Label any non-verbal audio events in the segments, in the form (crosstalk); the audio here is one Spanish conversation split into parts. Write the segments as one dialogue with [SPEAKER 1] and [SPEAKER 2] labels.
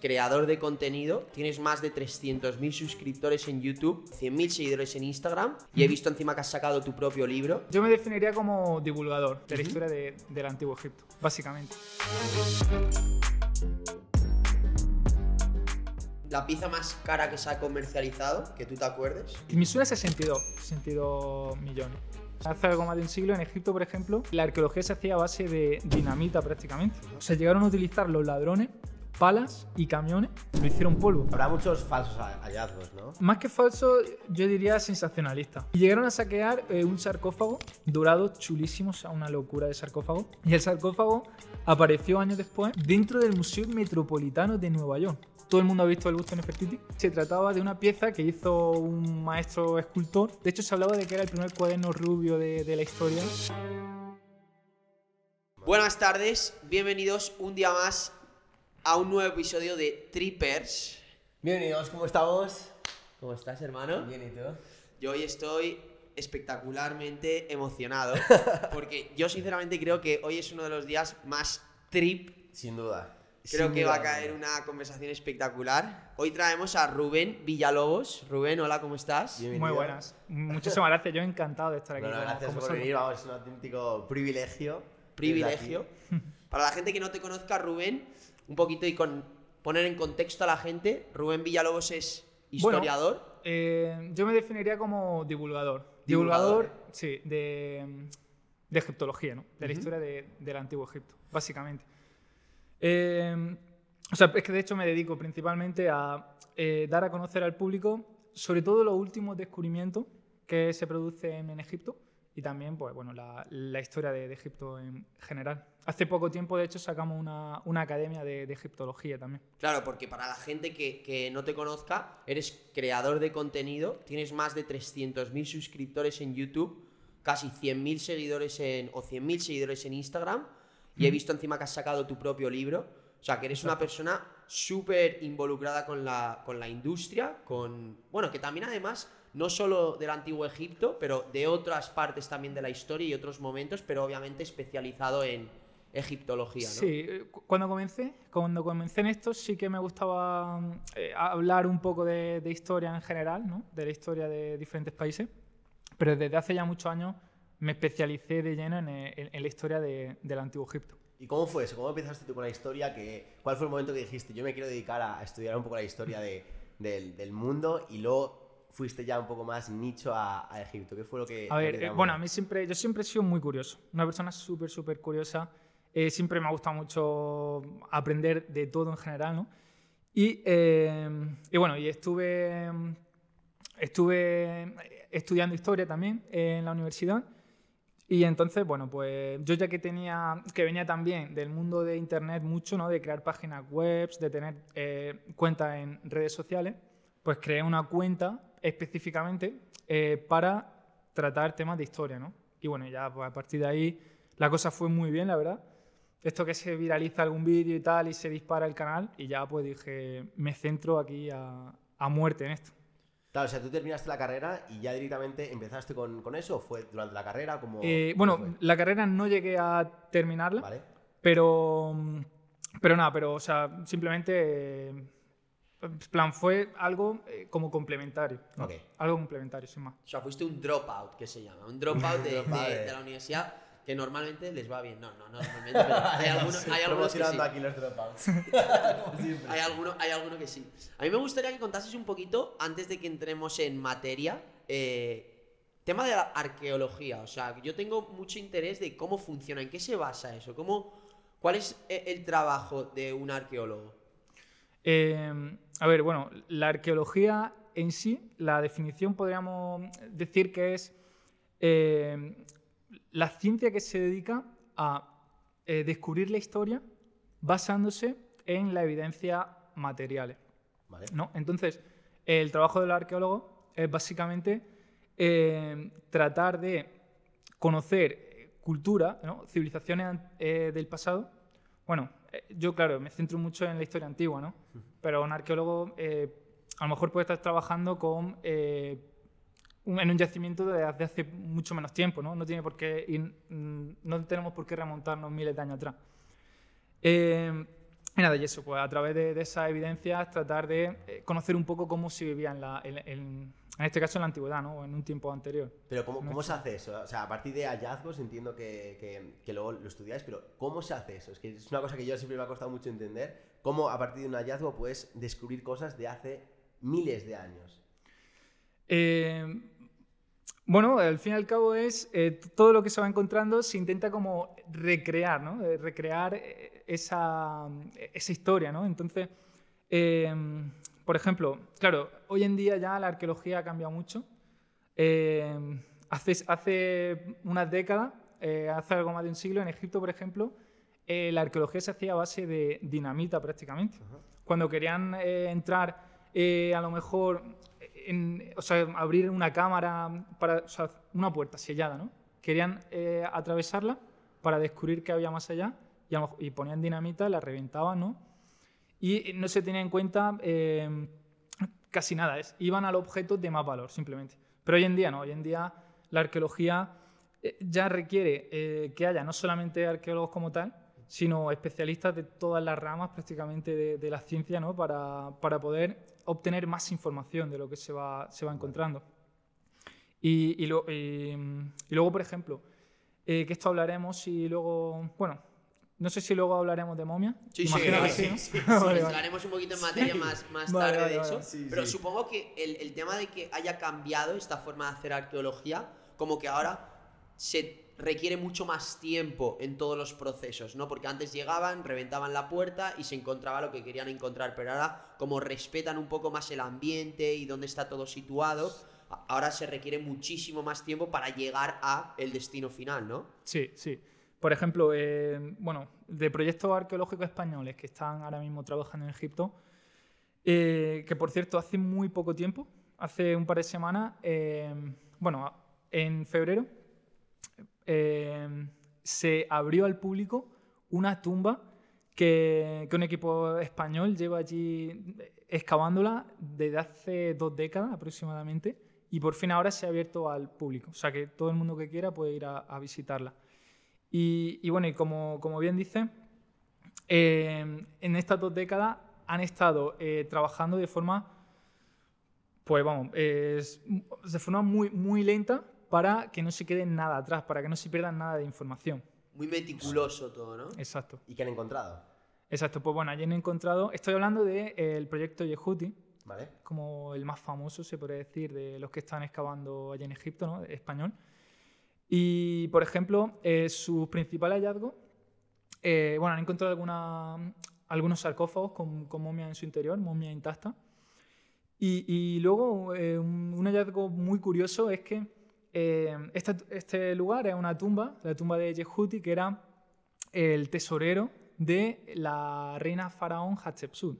[SPEAKER 1] creador de contenido, tienes más de 300.000 suscriptores en YouTube, 100.000 seguidores en Instagram y he visto encima que has sacado tu propio libro.
[SPEAKER 2] Yo me definiría como divulgador de la historia de- del antiguo Egipto, básicamente.
[SPEAKER 1] La pieza más cara que se ha comercializado, que tú te acuerdes.
[SPEAKER 2] Me suena 62, 62 millones. Hace algo más de un siglo en Egipto, por ejemplo, la arqueología se hacía a base de dinamita prácticamente. O sea, llegaron a utilizar los ladrones, palas y camiones, lo hicieron polvo.
[SPEAKER 3] Habrá muchos falsos ha- hallazgos, ¿no?
[SPEAKER 2] Más que falso, yo diría sensacionalista. Y llegaron a saquear eh, un sarcófago dorado chulísimo, o sea, una locura de sarcófago. Y el sarcófago apareció años después dentro del Museo Metropolitano de Nueva York. Todo el mundo ha visto el busto de Nefertiti. Se trataba de una pieza que hizo un maestro escultor. De hecho, se hablaba de que era el primer cuaderno rubio de, de la historia.
[SPEAKER 1] Buenas tardes, bienvenidos un día más a un nuevo episodio de Trippers.
[SPEAKER 3] Bienvenidos, ¿cómo estamos?
[SPEAKER 1] ¿Cómo estás, hermano?
[SPEAKER 3] Bien, ¿y tú?
[SPEAKER 1] Yo hoy estoy espectacularmente emocionado (laughs) porque yo sinceramente creo que hoy es uno de los días más trip.
[SPEAKER 3] Sin duda.
[SPEAKER 1] Creo
[SPEAKER 3] Sin
[SPEAKER 1] que
[SPEAKER 3] duda
[SPEAKER 1] va a caer una conversación espectacular. Hoy traemos a Rubén Villalobos. Rubén, hola, ¿cómo estás?
[SPEAKER 3] Bienvenido.
[SPEAKER 2] Muy buenas. Muchísimas gracias. Yo encantado de estar aquí
[SPEAKER 3] No, no,
[SPEAKER 2] con-
[SPEAKER 3] gracias por venir, vamos, es un auténtico privilegio.
[SPEAKER 1] Privilegio. Para la gente que no te conozca, Rubén, un poquito y con poner en contexto a la gente, Rubén Villalobos es historiador.
[SPEAKER 2] Eh, yo me definiría como divulgador.
[SPEAKER 1] Divulgador,
[SPEAKER 2] Divulgador, sí, de, de egiptología, ¿no? De la historia de- del antiguo Egipto, básicamente. Eh, o sea, es que de hecho me dedico principalmente a eh, dar a conocer al público sobre todo los últimos descubrimientos que se producen en Egipto y también, pues bueno, la, la historia de, de Egipto en general. Hace poco tiempo, de hecho, sacamos una, una academia de, de egiptología también.
[SPEAKER 1] Claro, porque para la gente que, que no te conozca, eres creador de contenido, tienes más de 300.000 suscriptores en YouTube, casi 100.000 seguidores en, o 100.000 seguidores en Instagram, y he visto encima que has sacado tu propio libro. O sea, que eres una persona súper involucrada con la, con la industria, con... Bueno, que también además, no solo del antiguo Egipto, pero de otras partes también de la historia y otros momentos, pero obviamente especializado en egiptología, ¿no?
[SPEAKER 2] Sí, eh, cu- cuando comencé, cuando comencé en esto sí que me gustaba mm, eh, hablar un poco de, de historia en general, ¿no? de la historia de diferentes países, pero desde hace ya muchos años me especialicé de lleno en, eh, en- en la historia de- del Antiguo Egipto.
[SPEAKER 3] ¿Y cómo fue eso? ¿Cómo empezaste tú con la historia? Que, ¿Cuál fue el momento que dijiste, yo me quiero dedicar a, a estudiar un poco la historia de- del, del mundo y luego fuiste ya un poco más nicho a, a Egipto? ¿Qué fue lo que...
[SPEAKER 2] A ver, eh, bueno, a mí siempre, yo siempre he sido muy curioso, una persona súper, súper curiosa. Eh, siempre me ha gustado mucho aprender de todo en general, ¿no? Y, eh, y bueno, y estuve, estuve estudiando historia también en la universidad. Y entonces, bueno, pues yo ya que tenía, que venía también del mundo de internet mucho, ¿no? De crear páginas web, de tener eh, cuentas en redes sociales, pues creé una cuenta específicamente eh, para tratar temas de historia, ¿no? Y bueno, ya pues, a partir de ahí la cosa fue muy bien, la verdad. Esto que se viraliza algún vídeo y tal y se dispara el canal y ya pues dije, me centro aquí a, a muerte en esto.
[SPEAKER 3] Claro, o sea, tú terminaste la carrera y ya directamente empezaste con, con eso, ¿o fue durante la carrera? Como,
[SPEAKER 2] Eh, bueno, la carrera no llegué a terminarla.
[SPEAKER 3] ¿Vale?
[SPEAKER 2] Pero, pero nada, pero, o sea, simplemente, eh, en plan, fue algo eh, como complementario. ¿no?
[SPEAKER 3] Ok.
[SPEAKER 2] Algo complementario, sin más.
[SPEAKER 1] O sea, fuiste un dropout, que se llama. Un Dropout (laughs) de- de-
[SPEAKER 3] de
[SPEAKER 1] la universidad que normalmente les va bien. No, no, no, normalmente, pero (laughs) hay algunos, hay algunos que sí.
[SPEAKER 3] Aquí los (laughs) dropouts. Como siempre.
[SPEAKER 1] Hay alguno, hay alguno que sí. A mí me gustaría que contases un poquito, antes de que entremos en materia, eh, tema de la arqueología. O sea, yo tengo mucho interés de cómo funciona, en qué se basa eso, cómo, cuál es e- el trabajo de un arqueólogo.
[SPEAKER 2] Eh, a ver, bueno, la arqueología en sí, la definición podríamos decir que es eh, la ciencia que se dedica a eh, descubrir la historia basándose en la evidencia materiales.
[SPEAKER 3] Vale.
[SPEAKER 2] ¿no? Entonces, el trabajo del arqueólogo es básicamente eh, tratar de conocer cultura, ¿no? civilizaciones eh, del pasado. Bueno, yo, claro, me centro mucho en la historia antigua, ¿no? Pero un arqueólogo a lo mejor puede estar trabajando con, en un yacimiento de hace, mucho menos tiempo, ¿no? No, tiene por qué ir- mm, no tenemos por qué remontarnos miles de años atrás. Eh, y nada, y eso, pues a través de, de esas evidencias tratar de eh, conocer un poco cómo se vivía en, la, en, en- en este caso en la antigüedad, ¿no? O en un tiempo anterior.
[SPEAKER 3] Pero ¿cómo, cómo se hace eso? O sea, a partir de hallazgos entiendo que, que- que luego lo estudiáis, pero ¿cómo se hace eso? Es que es una cosa que yo siempre me ha costado mucho entender. ¿Cómo a partir de un hallazgo puedes descubrir cosas de hace miles de años?
[SPEAKER 2] Eh, bueno, al fin y al cabo es eh, todo lo que se va encontrando se intenta como recrear, ¿no? Eh, recrear eh, esa, esa historia, ¿no? Entonces, eh, por ejemplo, claro, hoy en día ya la arqueología ha cambiado mucho. Eh, hace, hace unas décadas, hace algo más de un siglo, en Egipto, por ejemplo, la arqueología se hacía a base de dinamita prácticamente. Cuando querían entrar, eh, a lo mejor, en- o sea, abrir una cámara, para, o sea, una puerta sellada, ¿no? Querían eh, atravesarla para descubrir qué había más allá y, y ponían dinamita, la reventaban, ¿no? Y no se tenía en cuenta eh, casi nada, es, iban al objeto de más valor, simplemente. Pero hoy en día no, hoy en día la arqueología eh, ya requiere eh, que haya no solamente arqueólogos como tal, sino especialistas de todas las ramas prácticamente de, de la ciencia, ¿no? Para, para poder obtener más información de lo que se va, se va encontrando. Y, y lo- y, y luego, por ejemplo, eh, que esto hablaremos y luego, bueno, no sé si luego hablaremos de momia.
[SPEAKER 1] Sí, sí,
[SPEAKER 2] que
[SPEAKER 1] sí,
[SPEAKER 2] ¿no?
[SPEAKER 1] sí, sí, (laughs)
[SPEAKER 2] Vale, vale.
[SPEAKER 1] entraremos un poquito en materia más, más
[SPEAKER 2] Vale,
[SPEAKER 1] tarde
[SPEAKER 2] vale,
[SPEAKER 1] de
[SPEAKER 2] vale.
[SPEAKER 1] eso.
[SPEAKER 3] Sí,
[SPEAKER 1] pero
[SPEAKER 3] sí.
[SPEAKER 1] supongo que el, el tema de que haya cambiado esta forma de hacer arqueología, como que ahora se requiere mucho más tiempo en todos los procesos, ¿no? Porque antes llegaban, reventaban la puerta y se encontraba lo que querían encontrar, pero ahora como respetan un poco más el ambiente y dónde está todo situado, ahora se requiere muchísimo más tiempo para llegar a el destino final, ¿no?
[SPEAKER 2] Sí, sí. Por ejemplo, eh, bueno, de proyectos arqueológicos españoles que están ahora mismo trabajando en Egipto, eh, que por cierto hace muy poco tiempo, hace un par de semanas, eh, bueno, en febrero, eh, se abrió al público una tumba que, un equipo español lleva allí excavándola desde hace dos décadas aproximadamente y por fin ahora se ha abierto al público. O sea que todo el mundo que quiera puede ir a, visitarla. Y, bueno, y como, bien dice, eh, en estas dos décadas han estado eh, trabajando de forma, pues vamos, es- de forma muy, muy lenta para que no se quede nada atrás, para que no se pierda nada de información.
[SPEAKER 1] Muy meticuloso todo, ¿no?
[SPEAKER 2] Exacto.
[SPEAKER 3] ¿Y qué han encontrado?
[SPEAKER 2] Exacto, pues bueno, allí han encontrado, estoy hablando del proyecto Yehuti,
[SPEAKER 3] ¿Vale?
[SPEAKER 2] como el más famoso, se podría decir, de los que están excavando allí en Egipto, ¿no? español. Y, por ejemplo, eh, su principal hallazgo, eh, bueno, han encontrado alguna- algunos sarcófagos con, con momia en su interior, momia intacta. Y, y luego, eh, un, un hallazgo muy curioso es que eh, esta- este lugar es una tumba, la tumba de Yehuti, que era el tesorero de la reina faraón Hatshepsut.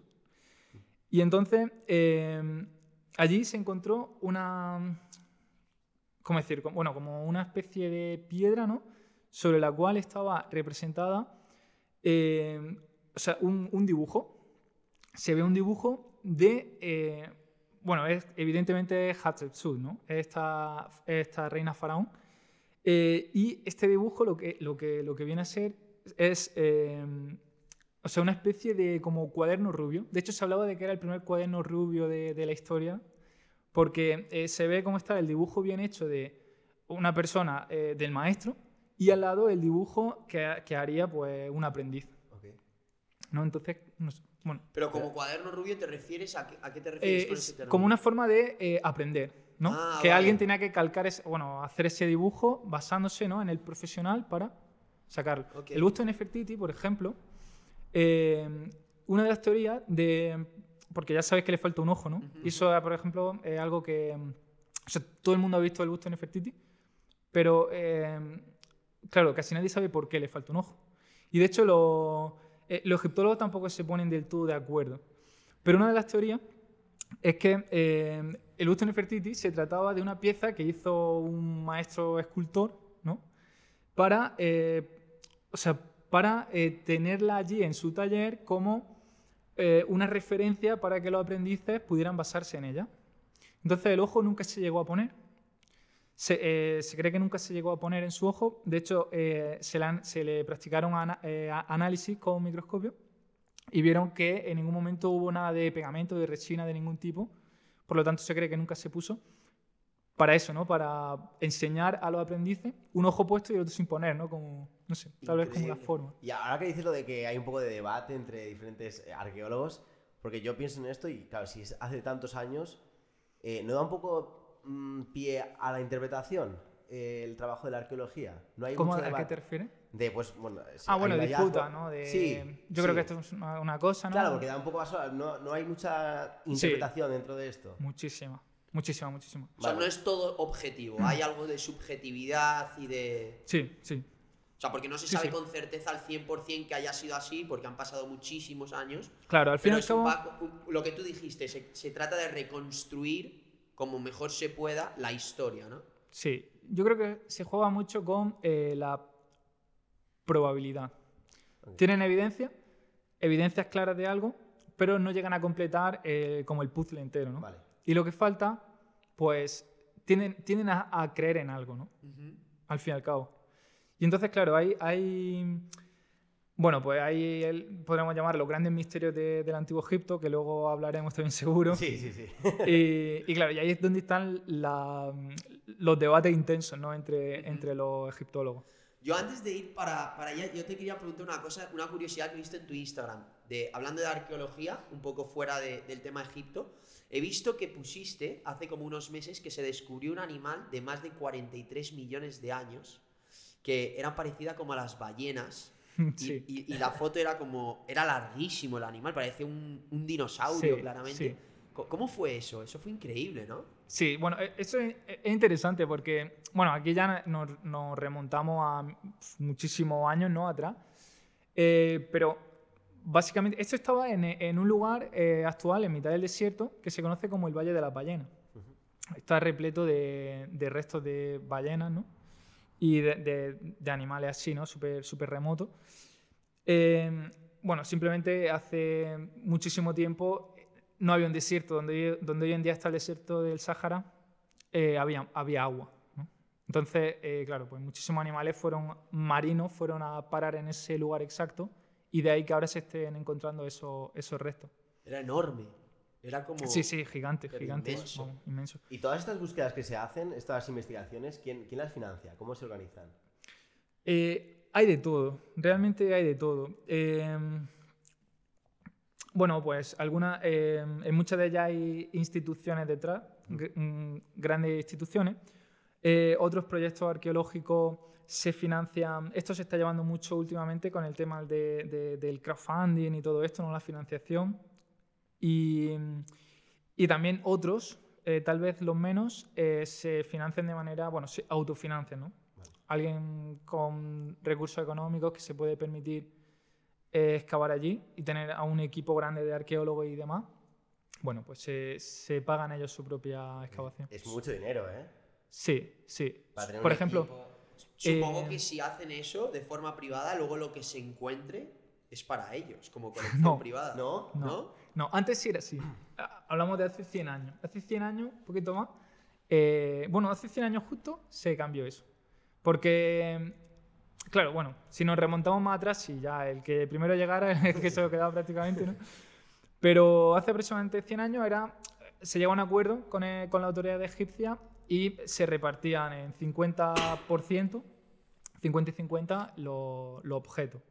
[SPEAKER 2] Y entonces, eh, allí se encontró una, ¿cómo decir? Bueno, como una especie de piedra, ¿no? Sobre la cual estaba representada, eh, o sea, un, dibujo. Se ve un dibujo de, bueno, es evidentemente Hatshepsut, ¿no? Esta, esta reina faraón. Eh, y este dibujo lo que, lo que, lo que viene a ser es, eh, o sea, una especie de como cuaderno rubio. De hecho, se hablaba de que era el primer cuaderno rubio de, de la historia, porque eh, se ve cómo está el dibujo bien hecho de una persona, del maestro, y al lado el dibujo que, que haría pues, un aprendiz.
[SPEAKER 3] Ok.
[SPEAKER 2] ¿no? Entonces, no sé, bueno,
[SPEAKER 1] Pero como cuaderno rubio, ¿te refieres a qué, a qué te refieres
[SPEAKER 2] eh,
[SPEAKER 1] con
[SPEAKER 2] es
[SPEAKER 1] ese término?
[SPEAKER 2] como una forma de eh, aprender, ¿no?
[SPEAKER 1] Ah,
[SPEAKER 2] que
[SPEAKER 1] vale.
[SPEAKER 2] alguien tenía que calcar, ese- bueno, hacer ese dibujo basándose ¿no? en el profesional para sacarlo.
[SPEAKER 1] Ok.
[SPEAKER 2] El busto de Nefertiti, por ejemplo, eh, una de las teorías de... Porque ya sabéis que le falta un ojo, ¿no? Y eso, por ejemplo, es algo que... O sea, todo el mundo ha visto el busto de Nefertiti, pero, eh, claro, casi nadie sabe por qué le falta un ojo. Y de hecho, lo- eh, los egiptólogos tampoco se ponen del todo de acuerdo. Pero una de las teorías es que eh, el busto Nefertiti se trataba de una pieza que hizo un maestro escultor, ¿no? Para, eh, o sea, para eh, tenerla allí en su taller como eh, una referencia para que los aprendices pudieran basarse en ella. Entonces el ojo nunca se llegó a poner. Se, eh, se cree que nunca se llegó a poner en su ojo. De hecho, eh, se, le han- se le practicaron ana- eh, análisis con microscopio y vieron que en ningún momento hubo nada de pegamento, de resina de ningún tipo, por lo tanto se cree que nunca se puso. Para eso, ¿no? Para enseñar a los aprendices un ojo puesto y el otro sin poner, ¿no? Como, no sé, tal vez como la forma.
[SPEAKER 3] Y ahora que dices lo de que hay un poco de debate entre diferentes arqueólogos, porque yo pienso en esto y claro, si es hace tantos años, ¿no da un poco mm, pie a la interpretación eh, el trabajo de la arqueología? ¿No hay
[SPEAKER 2] ¿Cómo,
[SPEAKER 3] mucho
[SPEAKER 2] ¿A qué te refieres?
[SPEAKER 3] De, pues, bueno, sí,
[SPEAKER 2] Ah,
[SPEAKER 3] hay
[SPEAKER 2] bueno, disputa. ¿no? De,
[SPEAKER 3] Sí,
[SPEAKER 2] yo creo
[SPEAKER 3] sí.
[SPEAKER 2] que esto es una, una cosa, ¿no?
[SPEAKER 3] Claro, porque da un poco paso, no, no hay mucha interpretación dentro de esto.
[SPEAKER 2] Muchísima, muchísima, muchísima.
[SPEAKER 1] O sea,
[SPEAKER 3] Vale.
[SPEAKER 1] no es todo objetivo, hay algo de subjetividad y de...
[SPEAKER 2] Sí, sí.
[SPEAKER 1] O sea, porque no se
[SPEAKER 2] Sí,
[SPEAKER 1] sabe
[SPEAKER 2] sí.
[SPEAKER 1] con certeza al 100% que haya sido así, porque han pasado muchísimos años.
[SPEAKER 2] Claro, al fin
[SPEAKER 1] Pero
[SPEAKER 2] y al
[SPEAKER 1] es un
[SPEAKER 2] cabo...
[SPEAKER 1] paco- un- lo que tú dijiste, se, se trata de reconstruir como mejor se pueda la historia, ¿no?
[SPEAKER 2] Sí, yo creo que se juega mucho con eh, la probabilidad. Tienen evidencia, evidencias claras de algo, pero no llegan a completar eh, como el puzzle entero, ¿no?
[SPEAKER 3] Vale.
[SPEAKER 2] Y lo que falta, pues, tienden, tienden a, a creer en algo, ¿no? Al fin y al cabo. Y entonces, claro, hay, hay bueno, pues hay, el, podríamos llamar los grandes misterios de- del Antiguo Egipto, que luego hablaremos también seguro.
[SPEAKER 3] Sí, sí, sí.
[SPEAKER 2] Y, y claro, y ahí es donde están la- los debates intensos ¿no? entre,
[SPEAKER 1] Ujú.
[SPEAKER 2] entre los egiptólogos.
[SPEAKER 1] Yo antes de ir para, para allá, yo te quería preguntar una cosa, una curiosidad que he visto en tu Instagram. De, hablando de arqueología, un poco fuera de- del tema Egipto, he visto que pusiste hace como unos meses que se descubrió un animal de más de 43 millones de años, que era parecida como a las ballenas. (laughs) Y,
[SPEAKER 2] Sí.
[SPEAKER 1] y- y la foto era como, era larguísimo el animal, parecía un, un dinosaurio
[SPEAKER 2] Sí,
[SPEAKER 1] claramente.
[SPEAKER 2] sí.
[SPEAKER 1] ¿Cómo fue eso? Eso fue increíble, ¿no?
[SPEAKER 2] Sí, bueno, e- eso es, es interesante porque, bueno, aquí ya nos, nos remontamos a muchísimos años, ¿no? Atrás. Eh, pero básicamente, esto estaba en, en un lugar eh, actual, en mitad del desierto, que se conoce como el Valle de las Ballenas. Está repleto de, de restos de ballenas, ¿no? Y de, de- de animales así, ¿no? Súper súper remotos. Eh, bueno, simplemente hace muchísimo tiempo no había un desierto. Donde, donde hoy en día está el desierto del Sáhara, eh, había, había agua. ¿no? Entonces, eh, claro, pues muchísimos animales fueron marinos, fueron a parar en ese lugar exacto y de ahí que ahora se estén encontrando esos, esos restos.
[SPEAKER 1] Era enorme. Era como...
[SPEAKER 2] Sí, sí, gigantes,
[SPEAKER 1] pero
[SPEAKER 2] gigantes,
[SPEAKER 1] inmenso.
[SPEAKER 2] vamos, inmensos.
[SPEAKER 3] Y todas estas búsquedas que se hacen, estas investigaciones, ¿quién, quién las financia? ¿Cómo se organizan?
[SPEAKER 2] Eh, hay de todo, realmente hay de todo. Eh, bueno, pues algunas, eh, en muchas de ellas hay instituciones detrás, mm, grandes instituciones. Eh, otros proyectos arqueológicos se financian. Esto se está llevando mucho últimamente con el tema de- de- del crowdfunding y todo esto, ¿no? la financiación. Y, y también otros, eh, tal vez los menos, eh, se financian de manera, bueno, se autofinancian, ¿no? Alguien con recursos económicos que se puede permitir eh, excavar allí y tener a un equipo grande de arqueólogos y demás, bueno, pues se, se pagan ellos su propia excavación.
[SPEAKER 3] Es mucho dinero, ¿eh?
[SPEAKER 2] Sí, sí. Por ejemplo,
[SPEAKER 3] equipo.
[SPEAKER 1] Supongo
[SPEAKER 2] Eh,
[SPEAKER 1] que si hacen eso de forma privada, luego lo que se encuentre es para ellos, como (laughs) colección
[SPEAKER 2] No.
[SPEAKER 1] privada.
[SPEAKER 3] ¿No?
[SPEAKER 2] No. No, antes sí era así. Ah, Hablamos de hace 100 años. Hace 100 años, un poquito más. eh, bueno, hace 100 años justo se cambió eso. Porque, claro, bueno, si nos remontamos más atrás, sí, ya el que primero llegara es (laughs) el que se lo quedaba prácticamente, ¿no? Pero hace aproximadamente 100 años era, se llegó a un acuerdo con, eh, con la autoridad egipcia y se repartían en 50%, 50 y 50 los, los objetos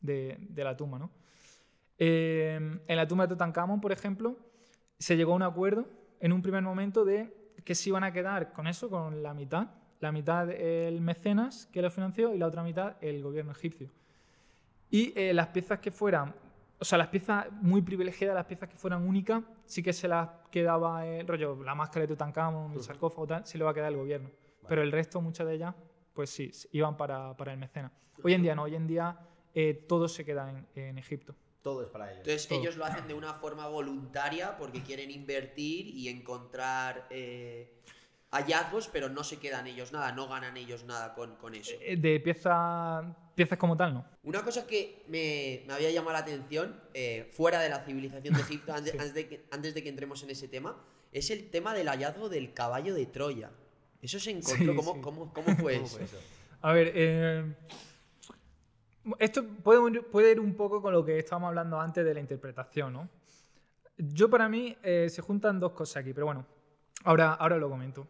[SPEAKER 2] de, de la tumba, ¿no? Eh, en la tumba de Tutankamón, por ejemplo, se llegó a un acuerdo en un primer momento de que se iban a quedar con eso, con la mitad. La mitad el mecenas que lo financió y la otra mitad el gobierno egipcio. Y eh, las piezas que fueran, o sea, las piezas muy privilegiadas, las piezas que fueran únicas, sí que se las quedaba el rollo, la máscara de Tutankamón, el sarcófago, tal, sí le va a quedar el gobierno. Pero el resto, muchas de ellas, pues sí, iban para, para el mecenas. Hoy en día no, hoy en día eh, todo se queda en, en Egipto.
[SPEAKER 3] Todo es para ellos.
[SPEAKER 1] Entonces
[SPEAKER 2] Todo.
[SPEAKER 1] ellos lo hacen de una forma voluntaria porque quieren invertir y encontrar eh, hallazgos, pero no se quedan ellos nada, no ganan ellos nada con, con eso.
[SPEAKER 2] Eh, De piezas piezas como tal, no.
[SPEAKER 1] Una cosa que me, me había llamado la atención, eh, fuera de la civilización de Egipto, antes, (laughs) antes de que, antes de que entremos en ese tema, es el tema del hallazgo del caballo de Troya. Eso se encontró,
[SPEAKER 2] Sí,
[SPEAKER 1] ¿cómo,
[SPEAKER 2] sí.
[SPEAKER 1] cómo- cómo fue (laughs)
[SPEAKER 3] ¿Cómo
[SPEAKER 1] eso?
[SPEAKER 3] fue eso?
[SPEAKER 2] A ver, eh, Esto puede, puede ir un poco con lo que estábamos hablando antes de la interpretación, ¿no? Yo para mí eh, se juntan dos cosas aquí, pero bueno, ahora, ahora lo comento.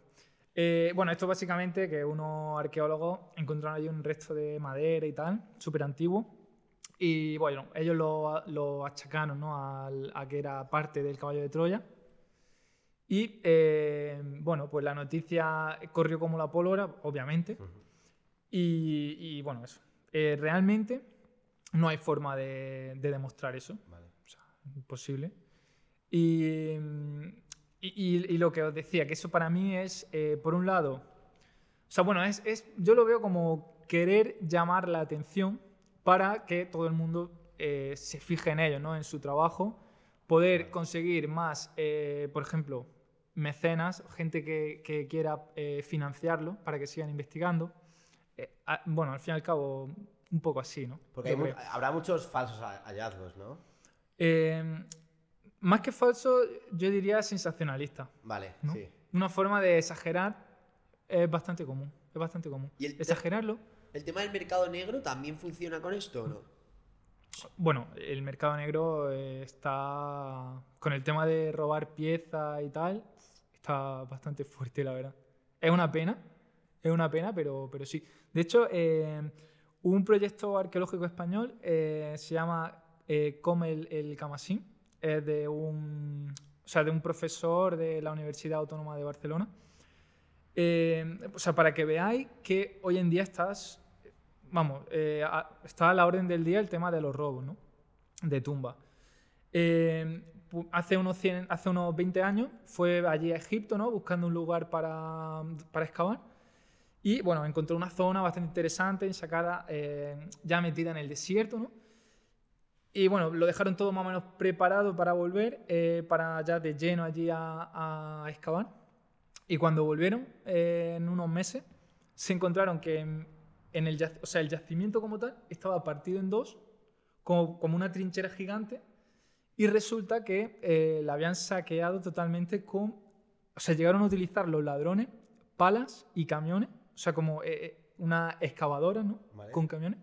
[SPEAKER 2] Eh, bueno, esto básicamente que unos arqueólogos encontraron allí un resto de madera y tal, súper antiguo, y bueno, ellos lo, lo achacaron ¿no? Al- a que era parte del caballo de Troya. Y eh, bueno, pues la noticia corrió como la pólvora, obviamente. Y, y, bueno, eso. Eh, realmente no hay forma de, de demostrar eso.
[SPEAKER 3] Vale.
[SPEAKER 2] O sea, imposible. Y, mm, y, lo que os decía, que eso para mí es, eh, por un lado, o sea, bueno, es, es- yo lo veo como querer llamar la atención para que todo el mundo eh, se fije en ello, ¿no? En su trabajo, poder conseguir más, por ejemplo, mecenas, gente que, que quiera eh, financiarlo para que sigan investigando. Eh, a- bueno, al fin y al cabo, un poco así, ¿no?
[SPEAKER 3] Porque hay habrá muchos falsos ha- hallazgos, ¿no?
[SPEAKER 2] Eh, más que falso, yo diría sensacionalista.
[SPEAKER 3] Vale,
[SPEAKER 2] ¿no?
[SPEAKER 3] sí.
[SPEAKER 2] Una forma de exagerar es bastante común. Es bastante común.
[SPEAKER 1] ¿Y el-
[SPEAKER 2] Exagerarlo.
[SPEAKER 1] ¿El tema del mercado negro también funciona con esto o no?
[SPEAKER 2] Bueno, el mercado negro eh, está. Con el tema de robar piezas y tal, está bastante fuerte, la verdad. Es una pena. Es una pena, pero, pero sí. De hecho, eh, un proyecto arqueológico español, eh, se llama eh, Come el, Camasín, es de un, o sea, de un profesor de la Universidad Autónoma de Barcelona. O sea, para que veáis que hoy en día estás, vamos, está a la orden del día el tema de los robos, ¿no? De tumba. Hace, unos 100 hace unos 20 años fue allí a Egipto, ¿no? Buscando un lugar para, para excavar. Y bueno, encontró una zona bastante interesante, sacada, eh, ya metida en el desierto, ¿no? Y bueno, lo dejaron todo más o menos preparado para volver, eh, para ya de lleno allí a, excavar. Y cuando volvieron, eh, en unos meses, se encontraron que el, o sea, el yacimiento como tal estaba partido en dos, como, como una trinchera gigante, y resulta que eh, la habían saqueado totalmente con... O sea, llegaron a utilizar los ladrones palas y camiones, o sea, como eh, eh, una excavadora, ¿no?
[SPEAKER 3] Vale.
[SPEAKER 2] Con camiones.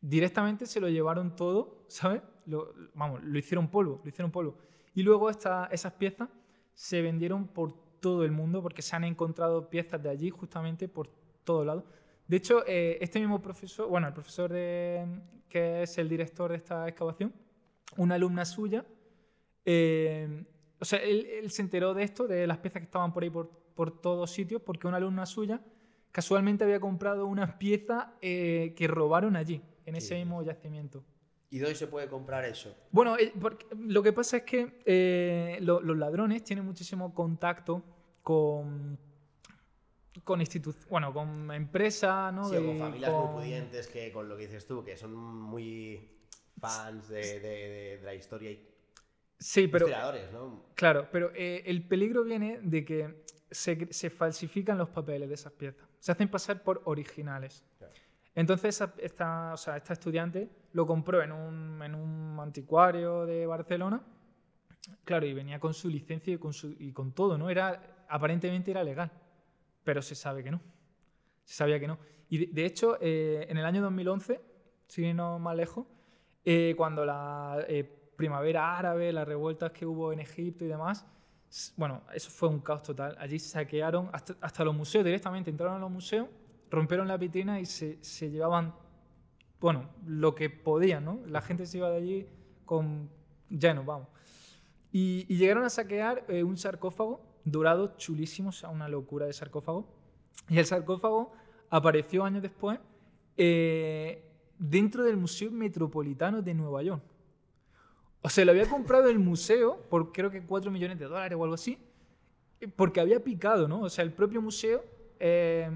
[SPEAKER 2] Directamente se lo llevaron todo, ¿sabes? Lo, vamos, lo hicieron polvo, lo hicieron polvo. Y luego esta- esas piezas se vendieron por todo el mundo porque se han encontrado piezas de allí justamente por todo lado. De hecho, eh, este mismo profesor, bueno, el profesor de, que es el director de esta excavación, una alumna suya, eh, o sea, él, él se enteró de esto, de las piezas que estaban por ahí por, por todos sitios, porque una alumna suya casualmente había comprado unas piezas eh, que robaron allí, en ese
[SPEAKER 3] Sí.
[SPEAKER 2] mismo yacimiento.
[SPEAKER 1] ¿Y dónde se puede comprar eso?
[SPEAKER 2] Bueno, eh, lo que pasa es que eh, lo- los ladrones tienen muchísimo contacto con con institu- bueno, con empresas, ¿no?
[SPEAKER 3] Sí, con familias
[SPEAKER 2] con-
[SPEAKER 3] muy pudientes que, con lo que dices tú, que son muy fans de, de- la historia y
[SPEAKER 2] Sí, pero
[SPEAKER 3] ¿no?
[SPEAKER 2] claro, pero eh, el peligro viene de que se, se falsifican los papeles de esas piezas. Se hacen pasar por originales.
[SPEAKER 3] Claro.
[SPEAKER 2] Entonces esta, o sea, esta estudiante lo compró en un, en un anticuario de Barcelona. Claro, y venía con su licencia y con, su, y con todo, ¿no? Era, aparentemente era legal, pero se sabe que no. Se sabía que no. Y de, de hecho, eh, en el año 2011, sin irnos más lejos, eh, cuando la eh, primavera árabe, las revueltas que hubo en Egipto y demás, bueno, eso fue un caos total. Allí saquearon hasta, hasta los museos directamente, entraron a los museos, rompieron la vitrina y se, se llevaban, bueno, lo que podían, ¿no? La gente se iba de allí con lleno, vamos. Y, llegaron a saquear eh, un sarcófago dorado chulísimo, o sea, una locura de sarcófago. Y el sarcófago apareció años después eh, dentro del Museo Metropolitano de Nueva York. O sea, lo había comprado el museo por creo que 4 millones de dólares o algo así, eh, porque había picado, ¿no? O sea, el propio museo eh,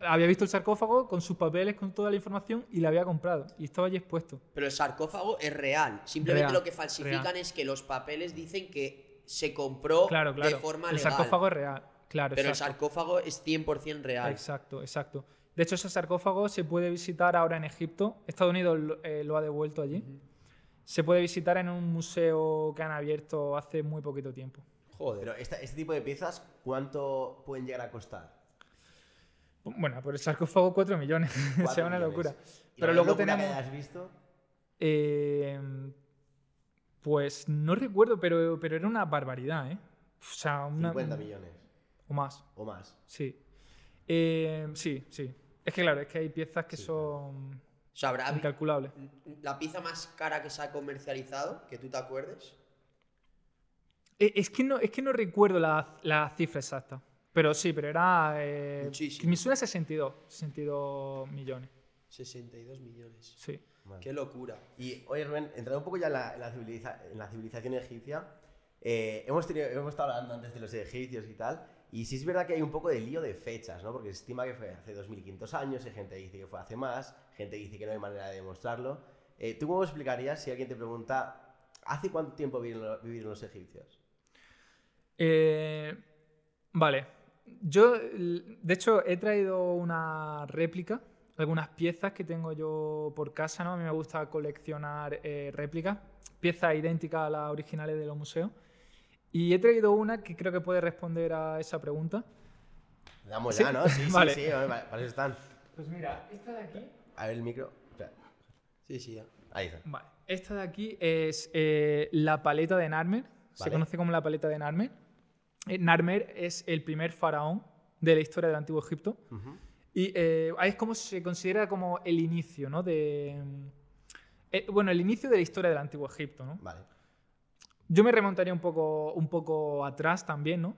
[SPEAKER 2] había visto el sarcófago con sus papeles, con toda la información y la había comprado. Y estaba allí expuesto.
[SPEAKER 1] Pero el sarcófago es real. Simplemente
[SPEAKER 2] Real,
[SPEAKER 1] lo que falsifican
[SPEAKER 2] real.
[SPEAKER 1] es que los papeles dicen que se compró
[SPEAKER 2] Claro, claro.
[SPEAKER 1] de forma
[SPEAKER 2] el
[SPEAKER 1] legal.
[SPEAKER 2] sarcófago es real. Claro,
[SPEAKER 1] pero el sarcófago es 100% real.
[SPEAKER 2] Exacto, exacto. De hecho, ese sarcófago se puede visitar ahora en Egipto. Estados Unidos lo, eh, lo ha devuelto allí. Se puede visitar en un museo que han abierto hace muy poquito tiempo.
[SPEAKER 1] Joder.
[SPEAKER 3] Pero esta- este tipo de piezas, ¿cuánto pueden llegar a costar?
[SPEAKER 2] Bueno, por el sarcófago 4 millones. o (laughs) sea,
[SPEAKER 3] Cuatro
[SPEAKER 2] una
[SPEAKER 3] millones.
[SPEAKER 2] locura.
[SPEAKER 3] ¿Y
[SPEAKER 2] Pero luego
[SPEAKER 3] locura que
[SPEAKER 2] tenemos-
[SPEAKER 3] hayas visto?
[SPEAKER 2] Eh, pues no recuerdo, pero, pero era una barbaridad, ¿eh? O sea, una.
[SPEAKER 3] 50 millones
[SPEAKER 2] O más,
[SPEAKER 3] o más.
[SPEAKER 2] sí. Eh, sí, sí. Es que claro, es que hay piezas que
[SPEAKER 3] Sí,
[SPEAKER 2] son
[SPEAKER 1] O sea, habrá
[SPEAKER 2] incalculables.
[SPEAKER 1] la pieza más cara que se ha comercializado, que tú te acuerdes.
[SPEAKER 2] Eh, Es que no, es que no recuerdo la, la cifra exacta. Pero sí, pero era. eh,
[SPEAKER 1] Muchísimo.
[SPEAKER 2] Me suena a 62, 62 millones.
[SPEAKER 1] 62 millones.
[SPEAKER 2] Sí.
[SPEAKER 3] Vale.
[SPEAKER 1] Qué locura.
[SPEAKER 3] Y oye, Rubén, entrando un poco ya en la, en la civiliza- en la civilización egipcia, eh, hemos, estado hablando antes de los egipcios y tal, y sí es verdad que hay un poco de lío de fechas, ¿no? Porque se estima que fue hace 2500 años, hay gente que dice que fue hace más, gente dice que no hay manera de demostrarlo. Eh, ¿Tú cómo explicarías si alguien te pregunta, ¿hace cuánto tiempo vivieron, lo- vivieron los egipcios?
[SPEAKER 2] Eh, vale. Yo, de hecho, he traído una réplica, algunas piezas que tengo yo por casa, ¿no? A mí me gusta coleccionar eh, réplicas, piezas idénticas a las originales de los museos. Y he traído una que creo que puede responder a esa pregunta.
[SPEAKER 3] Damos
[SPEAKER 2] Sí,
[SPEAKER 3] ya, ¿no? (laughs) Sí, sí,
[SPEAKER 2] vale.
[SPEAKER 3] sí, hombre, para eso están.
[SPEAKER 2] Pues mira, esta de aquí.
[SPEAKER 3] A ver el micro. Espera,
[SPEAKER 1] Sí, sí, ya.
[SPEAKER 3] Ahí está.
[SPEAKER 2] Vale. Esta de aquí es eh, la paleta de Narmer. Se
[SPEAKER 3] Vale.
[SPEAKER 2] conoce como la paleta de Narmer. Eh, Narmer es el primer faraón de la historia del Antiguo Egipto.
[SPEAKER 3] Ujú.
[SPEAKER 2] Y eh, ahí es como se considera como el inicio, ¿no? De, mm, eh, bueno, el inicio de la historia del Antiguo Egipto, ¿no?
[SPEAKER 3] Vale.
[SPEAKER 2] Yo me remontaría un poco, un poco atrás también, ¿no?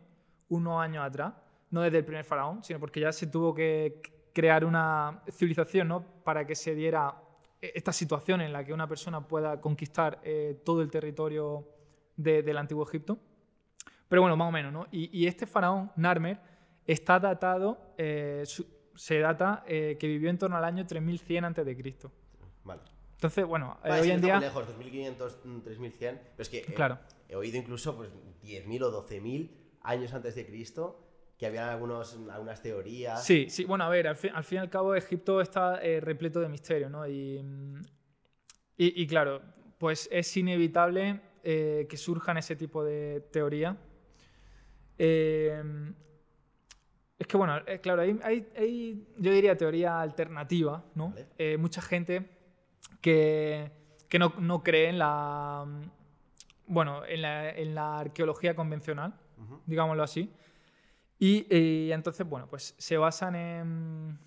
[SPEAKER 2] Unos años atrás. No desde el primer faraón, sino porque ya se tuvo que crear una civilización, ¿no? Para que se diera eh, esta situación en la que una persona pueda conquistar eh, todo el territorio de- del Antiguo Egipto. Pero bueno, más o menos, ¿no? Y, este faraón, Narmer, está datado, eh, se data eh, que vivió en torno al año 3100 a.C.
[SPEAKER 3] Vale.
[SPEAKER 2] Entonces, bueno, eh, hoy en día...
[SPEAKER 3] lejos, 2500, mm, 3100. Pero es que eh,
[SPEAKER 2] Claro.
[SPEAKER 3] he oído incluso pues, 10.000 o 12.000 años antes de Cristo que habían algunos, algunas teorías.
[SPEAKER 2] Sí, sí, bueno, a ver, al fin, al fin y al cabo Egipto está eh, repleto de misterio, ¿no? Y, mm, y, y claro, pues es inevitable eh, que surjan ese tipo de teorías. Eh, es que, bueno, claro, hay, hay- hay, yo diría teoría alternativa, ¿no?
[SPEAKER 3] Vale.
[SPEAKER 2] Mucha gente que, que no, no cree en la, mm, bueno, en la, en la arqueología convencional, digámoslo así. Y, y entonces, bueno, pues se basan en,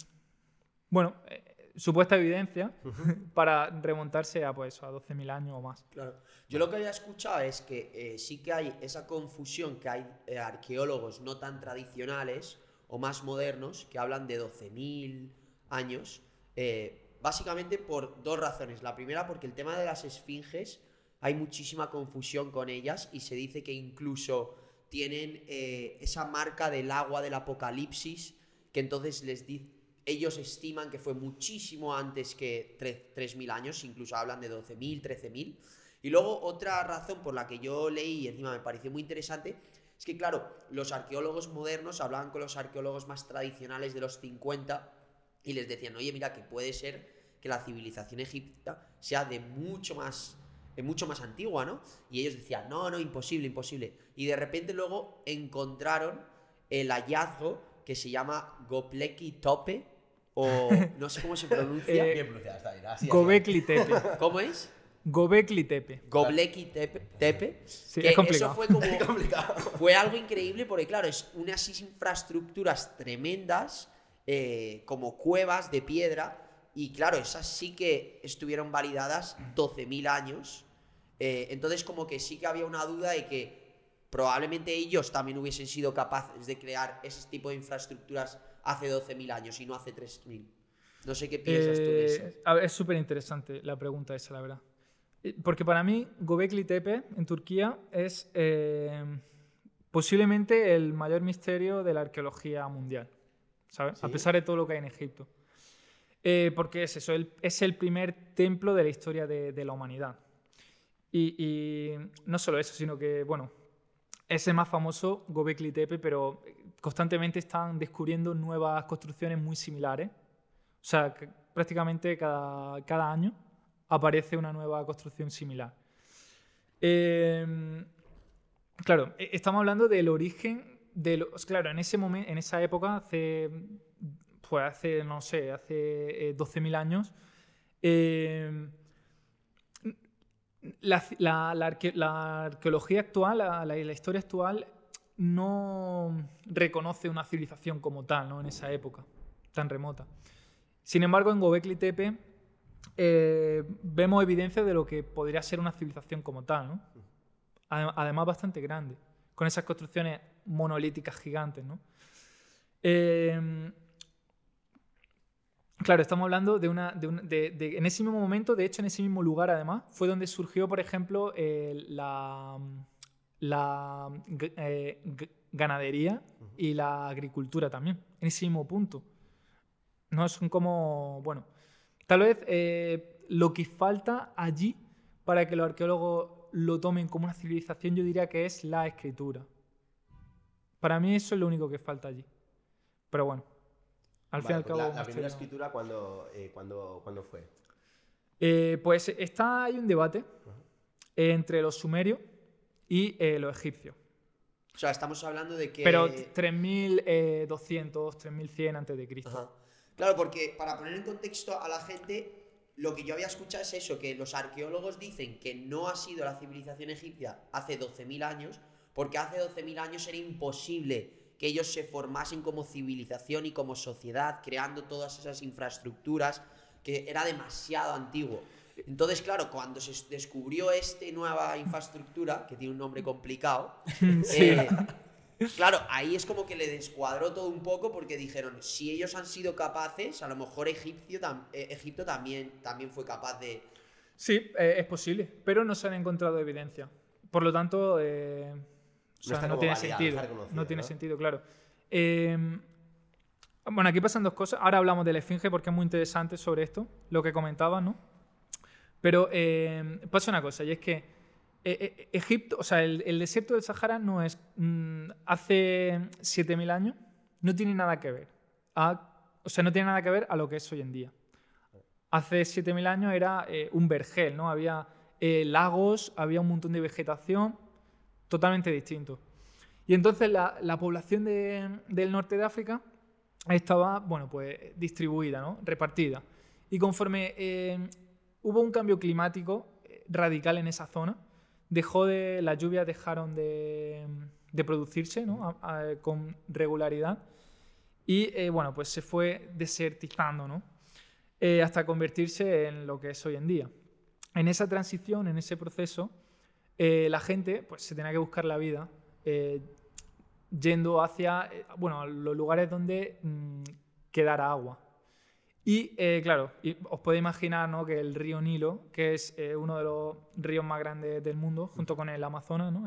[SPEAKER 2] bueno, eh, supuesta evidencia (laughs) para remontarse a, pues, a 12.000 años o más.
[SPEAKER 1] Claro. Yo lo que había escuchado es que eh, sí que hay esa confusión que hay eh, arqueólogos no tan tradicionales o más modernos que hablan de 12.000 años, eh, básicamente por dos razones. La primera, porque el tema de las esfinges hay muchísima confusión con ellas y se dice que incluso tienen eh, esa marca del agua del apocalipsis que entonces les di- ellos estiman que fue muchísimo antes que tre- 3.000 años, incluso hablan de 12.000, 13.000. Y luego otra razón por la que yo leí y encima me pareció muy interesante es que, claro, los arqueólogos modernos hablaban con los arqueólogos más tradicionales de los 50 y les decían, oye, mira, que puede ser que la civilización egipcia sea de mucho más, de mucho más antigua, ¿no? Y ellos decían, no, no, imposible, imposible. Y de repente luego encontraron el hallazgo que se llama Gopleki Tope, o (laughs) no sé cómo se pronuncia.
[SPEAKER 2] Eh,
[SPEAKER 3] Bien pronunciada, está bien. Así, así.
[SPEAKER 2] Gobekli Tepe.
[SPEAKER 1] ¿Cómo es?
[SPEAKER 2] Gobekli Tepe.
[SPEAKER 1] Gobleki Tepe. Tepe.
[SPEAKER 2] Sí,
[SPEAKER 1] que
[SPEAKER 2] es complicado.
[SPEAKER 1] Eso fue como. (laughs)
[SPEAKER 3] Es complicado.
[SPEAKER 1] Fue algo increíble porque, claro, es unas infraestructuras tremendas, eh, como cuevas de piedra, y claro, esas sí que estuvieron validadas 12.000 años. Eh, entonces, como que sí que había una duda de que probablemente ellos también hubiesen sido capaces de crear ese tipo de infraestructuras hace 12.000 años y no hace 3.000. No sé qué piensas tú de eso.
[SPEAKER 2] Eh, es súper interesante la pregunta esa, la verdad. Eh, Porque para mí, Gobekli Tepe en Turquía es eh, posiblemente el mayor misterio de la arqueología mundial, ¿sabes? A pesar de todo lo que hay en Egipto. Eh, porque es eso, el- es el primer templo de la historia de, de la humanidad. Y, y no solo eso, sino que, bueno, es el más famoso, Gobekli Tepe, pero constantemente están descubriendo nuevas construcciones muy similares. O sea, que prácticamente cada, cada año aparece una nueva construcción similar. Eh, claro, e- estamos hablando del origen de los. Claro, en ese momento, en esa época, hace pues hace, no sé, hace 12.000 años, eh, la, la- la arque- la arqueología actual, la, historia actual, no reconoce una civilización como tal, ¿no? En esa época tan remota. Sin embargo, en Gobekli Tepe eh, vemos evidencia de lo que podría ser una civilización como tal, ¿no? Adem- Además, bastante grande, con esas construcciones monolíticas gigantes, ¿no? Eh, Claro, estamos hablando de una. De una- de- de- en ese mismo momento, de hecho, en ese mismo lugar, además, fue donde surgió, por ejemplo, eh, la, eh, ganadería y la agricultura también, en ese mismo punto. No son como. Bueno, tal vez eh, lo que falta allí para que los arqueólogos lo tomen como una civilización, yo diría que es la escritura. Para mí, eso es lo único que falta allí. Pero bueno, al fin y
[SPEAKER 3] Vale,
[SPEAKER 2] al
[SPEAKER 3] pues
[SPEAKER 2] cabo.
[SPEAKER 3] la, la primera escritura, ¿cuándo, eh, cuándo- cuándo fue?
[SPEAKER 2] Eh, pues está hay un debate entre los sumerios y eh, los egipcios.
[SPEAKER 1] O sea, estamos hablando de que.
[SPEAKER 2] Pero 3200, 3100 antes de Cristo.
[SPEAKER 1] Claro, porque para poner en contexto a la gente, lo que yo había escuchado es eso, que los arqueólogos dicen que no ha sido la civilización egipcia hace 12.000 años, porque hace 12.000 años era imposible que ellos se formasen como civilización y como sociedad, creando todas esas infraestructuras, que era demasiado antiguo. Entonces, claro, cuando se descubrió esta nueva infraestructura, que tiene un nombre complicado, (laughs) eh, Claro, ahí es como que le descuadró todo un poco porque dijeron, si ellos han sido capaces, a lo mejor Egipcio tam- eh, Egipto también, también fue capaz de...
[SPEAKER 2] Sí, eh, es posible, pero no se han encontrado evidencia. Por lo tanto, eh, o sea, no, tiene sentido. No tiene sentido, claro. Eh, bueno, aquí pasan dos cosas. Ahora hablamos de la esfinge porque es muy interesante sobre esto, lo que comentabas, ¿no? Pero eh, pasa una cosa, y es que eh, eh, Egipto, o sea, el, el desierto del Sahara no es. mm, hace 7000 años, no tiene nada que ver. a- o sea, no tiene nada que ver a lo que es hoy en día. Hace 7000 años era eh, un vergel, ¿no? Había lagos, había un montón de vegetación, totalmente distinto. Y entonces la, la población de- del norte de África estaba, bueno, pues distribuida, ¿no? Repartida. Y conforme eh, hubo un cambio climático eh, radical en esa zona, dejó de, las lluvias dejaron de, producirse, ¿no? Con regularidad. Y, eh, bueno, pues se fue desertizando, ¿no? Hasta convertirse en lo que es hoy en día. En esa transición, en ese proceso, eh, la gente pues, se tenía que buscar la vida eh, yendo hacia eh, bueno, los lugares donde mm, quedara agua. Y claro, os podéis imaginar ¿no? que el río Nilo, que es uno de los ríos más grandes del mundo, junto con el Amazonas, ¿no?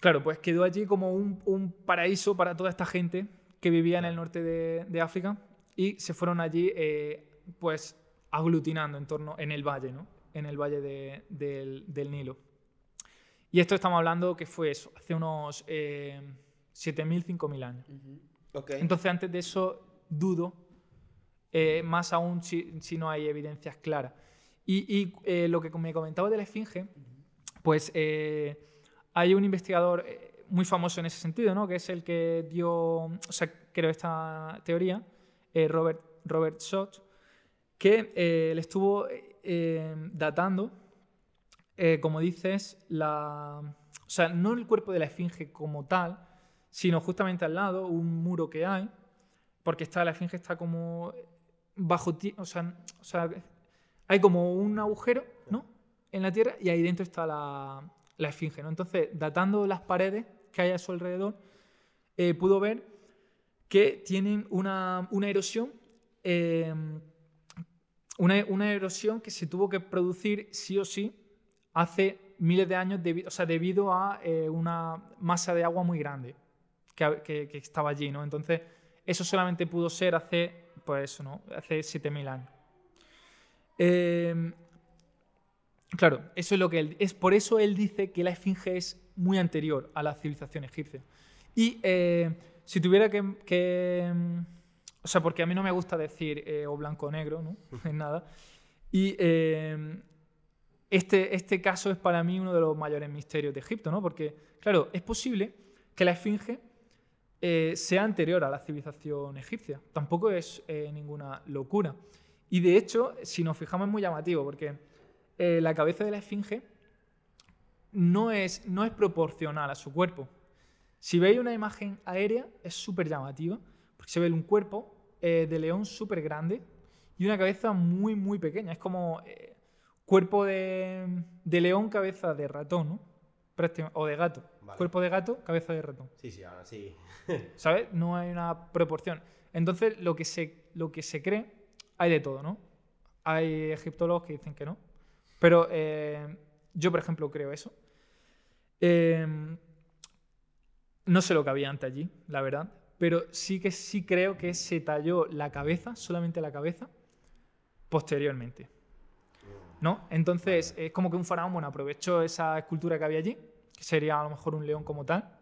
[SPEAKER 2] Claro, pues quedó allí como un, paraíso para toda esta gente que vivía en el norte de, de África y se fueron allí pues aglutinando en torno, en el valle, ¿no? En el valle de- del, del Nilo. Y esto estamos hablando que fue eso, hace unos eh, 7.000, 5.000 años. Entonces, antes de eso, dudo, eh, más aún si, si no hay evidencias claras. Y, y, eh, lo que me comentaba de la esfinge, pues eh, hay un investigador muy famoso en ese sentido, ¿no? que es el que dio, o sea, creo esta teoría, Robert, Robert Schott, que eh, le estuvo eh, datando, eh, como dices, la, o sea, no el cuerpo de la esfinge como tal, sino justamente al lado, un muro que hay, porque está, la esfinge está como bajo, o sea, o hay como un agujero, ¿no? En la tierra y ahí dentro está la, esfinge, ¿no? Entonces, datando las paredes que hay a su alrededor, eh, pudo ver que tienen una, erosión, eh, una, una erosión que se tuvo que producir sí o sí hace miles de años, o sea, debido a eh, una masa de agua muy grande que, que- estaba allí, ¿no? Entonces, eso solamente pudo ser hace, pues ¿no? Hace 7.000 años. Eh, claro, eso es lo que él, es por eso él dice que la esfinge es muy anterior a la civilización egipcia. Y eh, si tuviera que, mm, o sea, porque a mí no me gusta decir eh, o blanco o negro, ¿no? (laughs) En nada. Y eh, este, este caso es para mí uno de los mayores misterios de Egipto, ¿no? Porque, claro, es posible que la esfinge eh, sea anterior a la civilización egipcia. Tampoco es eh, ninguna locura. Y de hecho, si nos fijamos, es muy llamativo, porque la cabeza de la esfinge no es, no es proporcional a su cuerpo. Si veis una imagen aérea, es súper llamativa, porque se ve un cuerpo eh, de león súper grande y una cabeza muy, muy pequeña. Es como eh, cuerpo de, de león, cabeza de ratón, ¿no? O de gato.
[SPEAKER 3] Vale.
[SPEAKER 2] Cuerpo de gato, cabeza de ratón.
[SPEAKER 3] Sí, sí, ahora sí. (laughs)
[SPEAKER 2] ¿Sabes? No hay una proporción. Entonces, lo que se, lo que se cree, hay de todo, ¿no? Hay egiptólogos que dicen que no. Pero eh, yo, por ejemplo, creo eso. Eh, no sé lo que había antes allí, la verdad. Pero sí que sí creo que se talló la cabeza, solamente la cabeza, posteriormente. ¿No? Entonces, es como que un faraón, bueno, aprovechó esa escultura que había allí, que sería a lo mejor un león como tal,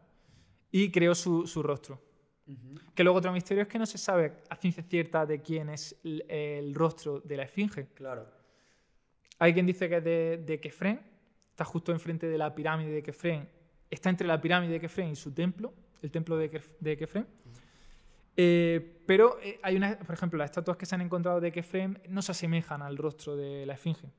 [SPEAKER 2] y creó su, su rostro. Que luego otro misterio es que no se sabe a ciencia cierta de quién es el, el rostro de la esfinge.
[SPEAKER 1] Claro.
[SPEAKER 2] Hay quien dice que es de, de Kefren, está justo enfrente de la pirámide de Kefren, está entre la pirámide de Kefren y su templo, el templo de, Kef- de. Eh, pero eh, hay una, por ejemplo, las estatuas que se han encontrado de Kefren no se asemejan al rostro de la esfinge.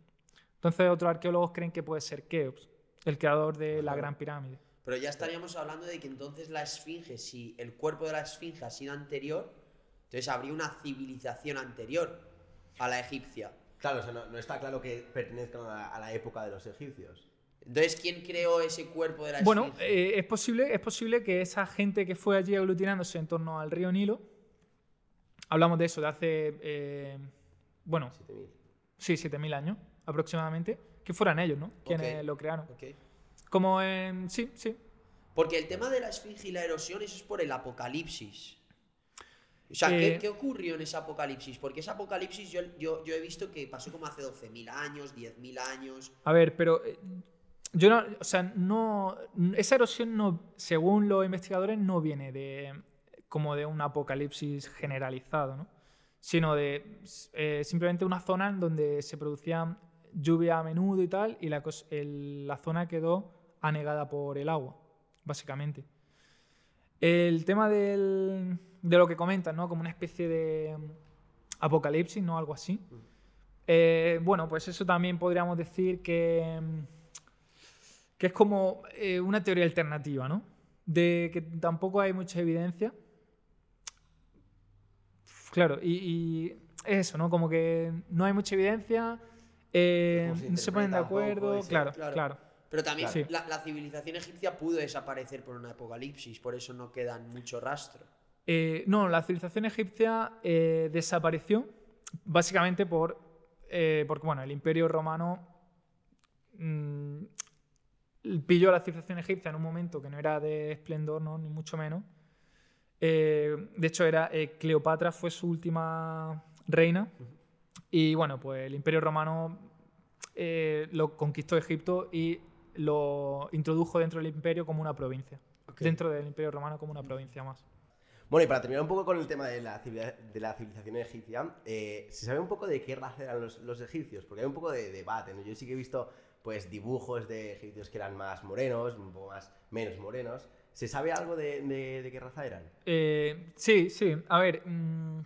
[SPEAKER 2] Entonces otros arqueólogos creen que puede ser Keops, el creador de la gran pirámide.
[SPEAKER 1] Pero ya estaríamos hablando de que entonces la esfinge, si el cuerpo de la esfinge ha sido anterior, entonces habría una civilización anterior a la egipcia.
[SPEAKER 3] Claro, o sea, no, no está claro que pertenezcan a la época de los egipcios.
[SPEAKER 1] Entonces, ¿quién creó ese cuerpo de la
[SPEAKER 2] Bueno,
[SPEAKER 1] esfinge?
[SPEAKER 2] eh, es, posible, es posible que esa gente que fue allí aglutinándose en torno al río Nilo, hablamos de eso de hace, eh, bueno,
[SPEAKER 3] 7000.
[SPEAKER 2] sí, 7.000 años aproximadamente, que fueran ellos, ¿no? Quienes lo crearon.
[SPEAKER 1] Ok.
[SPEAKER 2] Como en, sí, sí.
[SPEAKER 1] Porque el tema de la esfinge y la erosión, eso es por el apocalipsis. O sea,
[SPEAKER 2] Eh,
[SPEAKER 1] ¿qué, qué ocurrió en ese apocalipsis? Porque ese apocalipsis yo, yo, yo he visto que pasó como hace 12.000 años, 10.000 años.
[SPEAKER 2] A ver, pero eh, yo no, o sea, no, esa erosión no, según los investigadores, no viene de como de un apocalipsis generalizado, ¿no? Sino de eh, simplemente una zona en donde se producía lluvia a menudo y tal, y la, cos- el- la zona quedó anegada por el agua, básicamente. El tema del- de lo que comentan, ¿no? Como una especie de mm, apocalipsis, ¿no? Algo así. Eh, bueno, pues eso también podríamos decir que, mm, que es como eh, una teoría alternativa, ¿no? De que tampoco hay mucha evidencia. Claro, y, y es eso, ¿no? Como que no hay mucha evidencia, eh,
[SPEAKER 3] se
[SPEAKER 2] no se ponen de acuerdo,
[SPEAKER 3] ese-
[SPEAKER 2] claro,
[SPEAKER 1] Claro.
[SPEAKER 2] claro.
[SPEAKER 1] Pero también
[SPEAKER 2] Claro.
[SPEAKER 1] la, la civilización egipcia pudo desaparecer por un apocalipsis, por eso no quedan mucho rastro.
[SPEAKER 2] Eh, no, la civilización egipcia eh, desapareció básicamente por, eh, porque bueno, el imperio romano mm, pilló a la civilización egipcia en un momento que no era de esplendor, ¿no? ni mucho menos. Eh, de hecho, era eh, Cleopatra fue su última reina y bueno, pues el imperio romano eh, lo conquistó Egipto y lo introdujo dentro del imperio como una provincia. Dentro del imperio romano como una provincia más.
[SPEAKER 3] Bueno, y para terminar un poco con el tema de la, de la civilización egipcia, eh, ¿se sabe un poco de qué raza eran los, los egipcios? Porque hay un poco de debate, ¿no? Yo sí que he visto pues dibujos de egipcios que eran más morenos, un poco más menos morenos. ¿Se sabe algo de, de- de qué raza eran?
[SPEAKER 2] Eh, sí, sí. A ver, mm,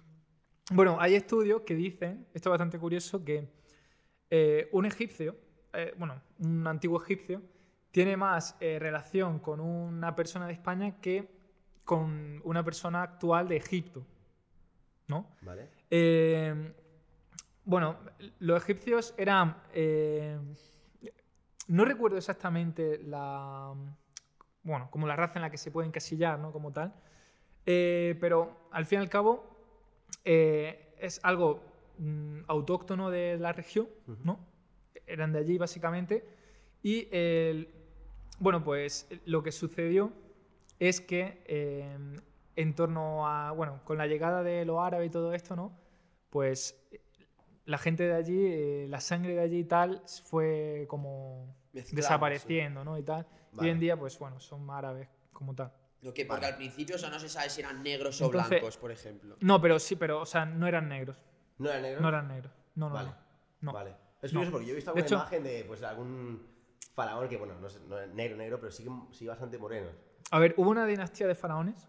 [SPEAKER 2] bueno, hay estudios que dicen, esto es bastante curioso, que eh, un egipcio, eh, bueno, un antiguo egipcio, tiene más relación con una persona de España que con una persona actual de Egipto, ¿no?
[SPEAKER 3] ¿Vale?
[SPEAKER 2] Bueno, los egipcios eran. No recuerdo exactamente la. Bueno, como la raza en la que se puede encasillar, ¿no? Como tal. Eh, pero al fin y al cabo, eh, es algo mm, autóctono de la región, ¿no? Eran de allí, básicamente. Y el- bueno, pues lo que sucedió es que eh, en torno a, bueno, con la llegada de los árabes y todo esto, ¿no? Pues la gente de allí, eh, la sangre de allí y tal, fue como Desapareciendo, ¿no? Y tal. Y hoy en día, pues bueno, son árabes como tal.
[SPEAKER 1] Lo que, porque
[SPEAKER 3] Vale.
[SPEAKER 1] al principio, o sea, no se sabe si eran negros o blancos, por ejemplo.
[SPEAKER 2] No, pero sí, pero, o sea, no eran negros.
[SPEAKER 3] ¿No eran negros?
[SPEAKER 2] No eran negros. No, no,
[SPEAKER 3] Vale.
[SPEAKER 2] no.
[SPEAKER 3] Vale. Es
[SPEAKER 2] No.
[SPEAKER 3] curioso porque yo he visto
[SPEAKER 2] De
[SPEAKER 3] alguna
[SPEAKER 2] hecho-
[SPEAKER 3] imagen de pues algún faraón que, bueno, no es, no es negro, negro, pero sí, que- sí bastante moreno.
[SPEAKER 2] A ver, hubo una dinastía de faraones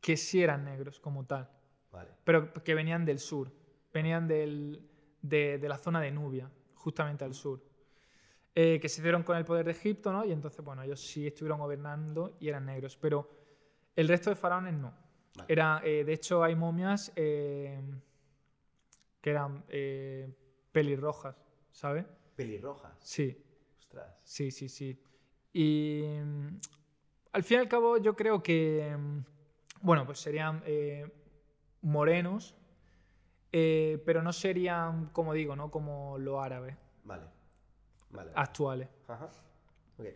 [SPEAKER 2] que sí eran negros como tal,
[SPEAKER 3] Vale.
[SPEAKER 2] pero que venían del sur, venían del- de, de la zona de Nubia, justamente al sur. Eh, que se hicieron con el poder de Egipto, ¿no? Y entonces, bueno, ellos sí estuvieron gobernando y eran negros, pero el resto de faraones no.
[SPEAKER 3] Vale.
[SPEAKER 2] Era, eh, de hecho, hay momias eh, que eran pelirrojas, ¿sabes?
[SPEAKER 3] Pelirrojas.
[SPEAKER 2] Sí,
[SPEAKER 3] Ostras.
[SPEAKER 2] sí, sí, sí. Y mm, al fin y al cabo yo creo que, mm, bueno, pues serían morenos, pero no serían, como digo, ¿no? Como los árabes
[SPEAKER 3] Vale. Vale.
[SPEAKER 2] actuales.
[SPEAKER 3] Ajá. Ok.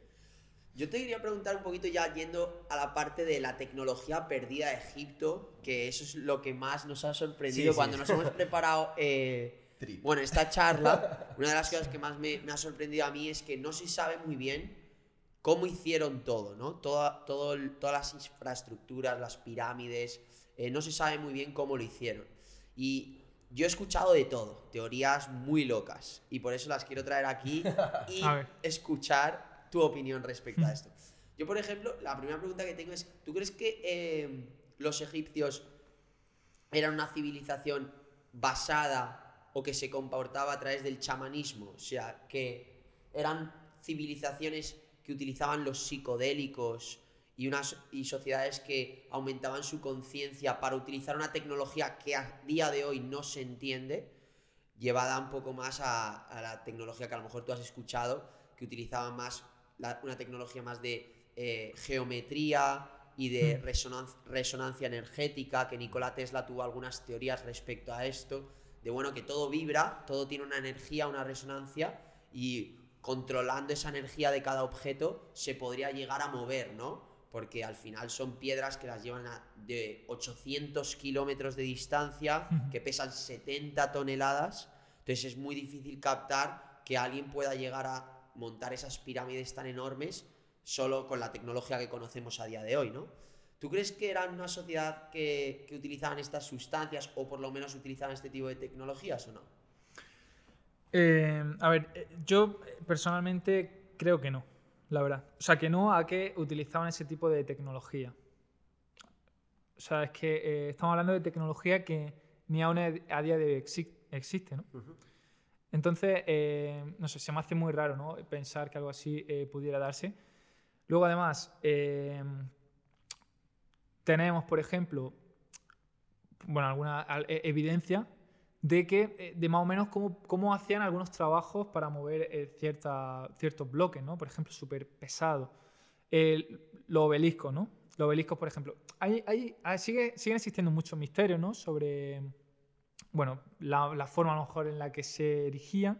[SPEAKER 1] Yo te quería preguntar un poquito ya yendo a la parte de la tecnología perdida de Egipto, que eso es lo que más nos ha sorprendido
[SPEAKER 3] Sí, sí.
[SPEAKER 1] cuando nos hemos (laughs) preparado eh, bueno, esta (laughs) charla. Una de las cosas que más me, me ha sorprendido a mí es que no se sabe muy bien cómo hicieron todo, ¿no? Toda, todo todas las infraestructuras, las pirámides, eh, no se sabe muy bien cómo lo hicieron. Y yo he escuchado de todo, teorías muy locas, y por eso las quiero traer aquí (laughs) y escuchar tu opinión respecto a (laughs) esto. Yo, por ejemplo, la primera pregunta que tengo es, ¿tú crees que eh, los egipcios eran una civilización basada o que se comportaba a través del chamanismo? O sea, que eran civilizaciones que utilizaban los psicodélicos y, unas, y sociedades que aumentaban su conciencia para utilizar una tecnología que a día de hoy no se entiende, llevada un poco más a, a la tecnología que a lo mejor tú has escuchado, que utilizaban más la- una tecnología más de eh, geometría y de
[SPEAKER 2] Mm.
[SPEAKER 1] resonan- resonancia energética, que Nikola Tesla tuvo algunas teorías respecto a esto, de bueno, que todo vibra, todo tiene una energía, una resonancia, y controlando esa energía de cada objeto se podría llegar a mover, ¿no? Porque al final son piedras que las llevan a de 800 kilómetros de distancia, que pesan 70 toneladas, entonces es muy difícil captar que alguien pueda llegar a montar esas pirámides tan enormes solo con la tecnología que conocemos a día de hoy, ¿no? ¿Tú crees que eran una sociedad que, que utilizaban estas sustancias o por lo menos utilizaban este tipo de tecnologías o no?
[SPEAKER 2] Eh, a ver, eh, yo personalmente creo que no, la verdad. O sea, que no a que utilizaban ese tipo de tecnología. O sea, es que eh, estamos hablando de tecnología que ni aún a día de hoy exi- existe, ¿no? Entonces, eh, no sé, se me hace muy raro, ¿no? Pensar que algo así eh, pudiera darse. Luego, además, tenemos, por ejemplo, bueno, alguna al- e- evidencia de que, eh, de más o menos cómo, cómo hacían algunos trabajos para mover eh, cierta- ciertos bloques, ¿no? Por ejemplo, súper pesados. El- los obeliscos, ¿no? Los obeliscos, por ejemplo. Hay, hay- ah, sigue, siguen existiendo muchos misterios, ¿no? Sobre, bueno, la, la forma a lo mejor en la que se erigían,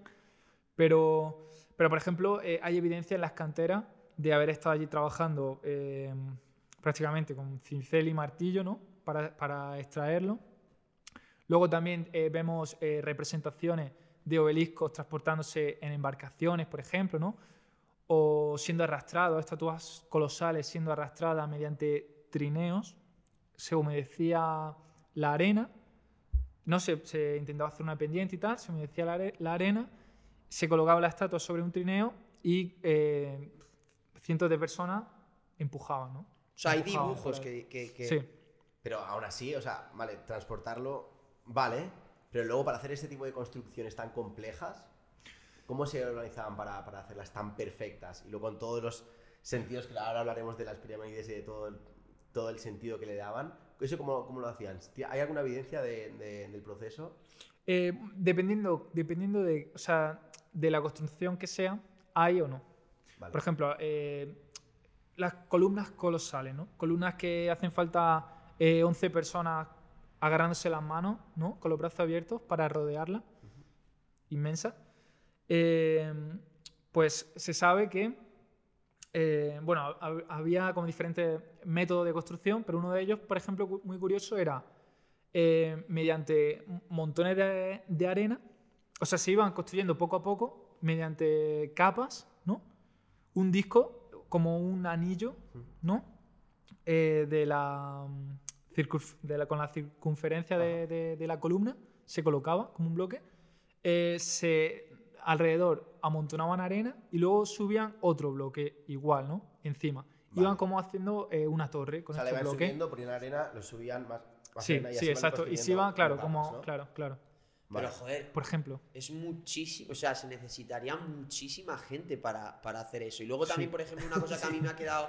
[SPEAKER 2] pero, pero por ejemplo, eh, hay evidencia en las canteras de haber estado allí trabajando eh, prácticamente con cincel y martillo, ¿no? Para, para extraerlo. Luego también eh, vemos eh, representaciones de obeliscos transportándose en embarcaciones, por ejemplo, ¿no? O siendo arrastrados, estatuas colosales siendo arrastradas mediante trineos. Se humedecía la arena, no se, se intentaba hacer una pendiente y tal, se humedecía la, are- la arena, se colocaba la estatua sobre un trineo y eh, cientos de personas empujaban, ¿no?
[SPEAKER 1] O sea, hay dibujos que- que-
[SPEAKER 2] Sí.
[SPEAKER 3] Pero aún así, o sea, vale, transportarlo, vale, pero luego para hacer este tipo de construcciones tan complejas, ¿cómo se organizaban para, para hacerlas tan perfectas? Y luego con todos los sentidos, que ahora hablaremos de las pirámides y de todo el, todo el sentido que le daban, ¿eso cómo, cómo lo hacían? ¿Hay alguna evidencia de- de- del proceso?
[SPEAKER 2] Eh, dependiendo, dependiendo de, o sea, de la construcción que sea, hay o no.
[SPEAKER 3] Vale.
[SPEAKER 2] Por ejemplo, eh, las columnas colosales, ¿no? Columnas que hacen falta eh, 11 personas agarrándose las manos, ¿no? Con los brazos abiertos para rodearla. Inmensa. Eh, pues se sabe que, eh, bueno, hab- había como diferentes métodos de construcción, pero uno de ellos, por ejemplo, muy curioso era eh, mediante montones de, de arena, o sea, se iban construyendo poco a poco mediante capas, ¿no? Un disco como un anillo, ¿no? Eh, de la, de la- con la circunferencia de, de- de la columna, se colocaba como un bloque, eh, se alrededor amontonaban arena y luego subían otro bloque igual, ¿no? Encima. iban como haciendo eh, una torre
[SPEAKER 3] O
[SPEAKER 2] con
[SPEAKER 3] sea, le
[SPEAKER 2] estos
[SPEAKER 3] iban
[SPEAKER 2] bloques.
[SPEAKER 3] subiendo, ponían arena, lo subían más. más
[SPEAKER 2] Sí,
[SPEAKER 3] arena y
[SPEAKER 2] sí, exacto. Y se iban, claro, como,
[SPEAKER 3] ¿no?
[SPEAKER 2] claro, claro.
[SPEAKER 3] Vale.
[SPEAKER 1] Pero joder,
[SPEAKER 2] Por ejemplo.
[SPEAKER 1] es muchísimo, o sea, se necesitaría muchísima gente para, para hacer eso. Y luego también,
[SPEAKER 2] Sí.
[SPEAKER 1] por ejemplo, una cosa que a mí me ha (laughs) quedado,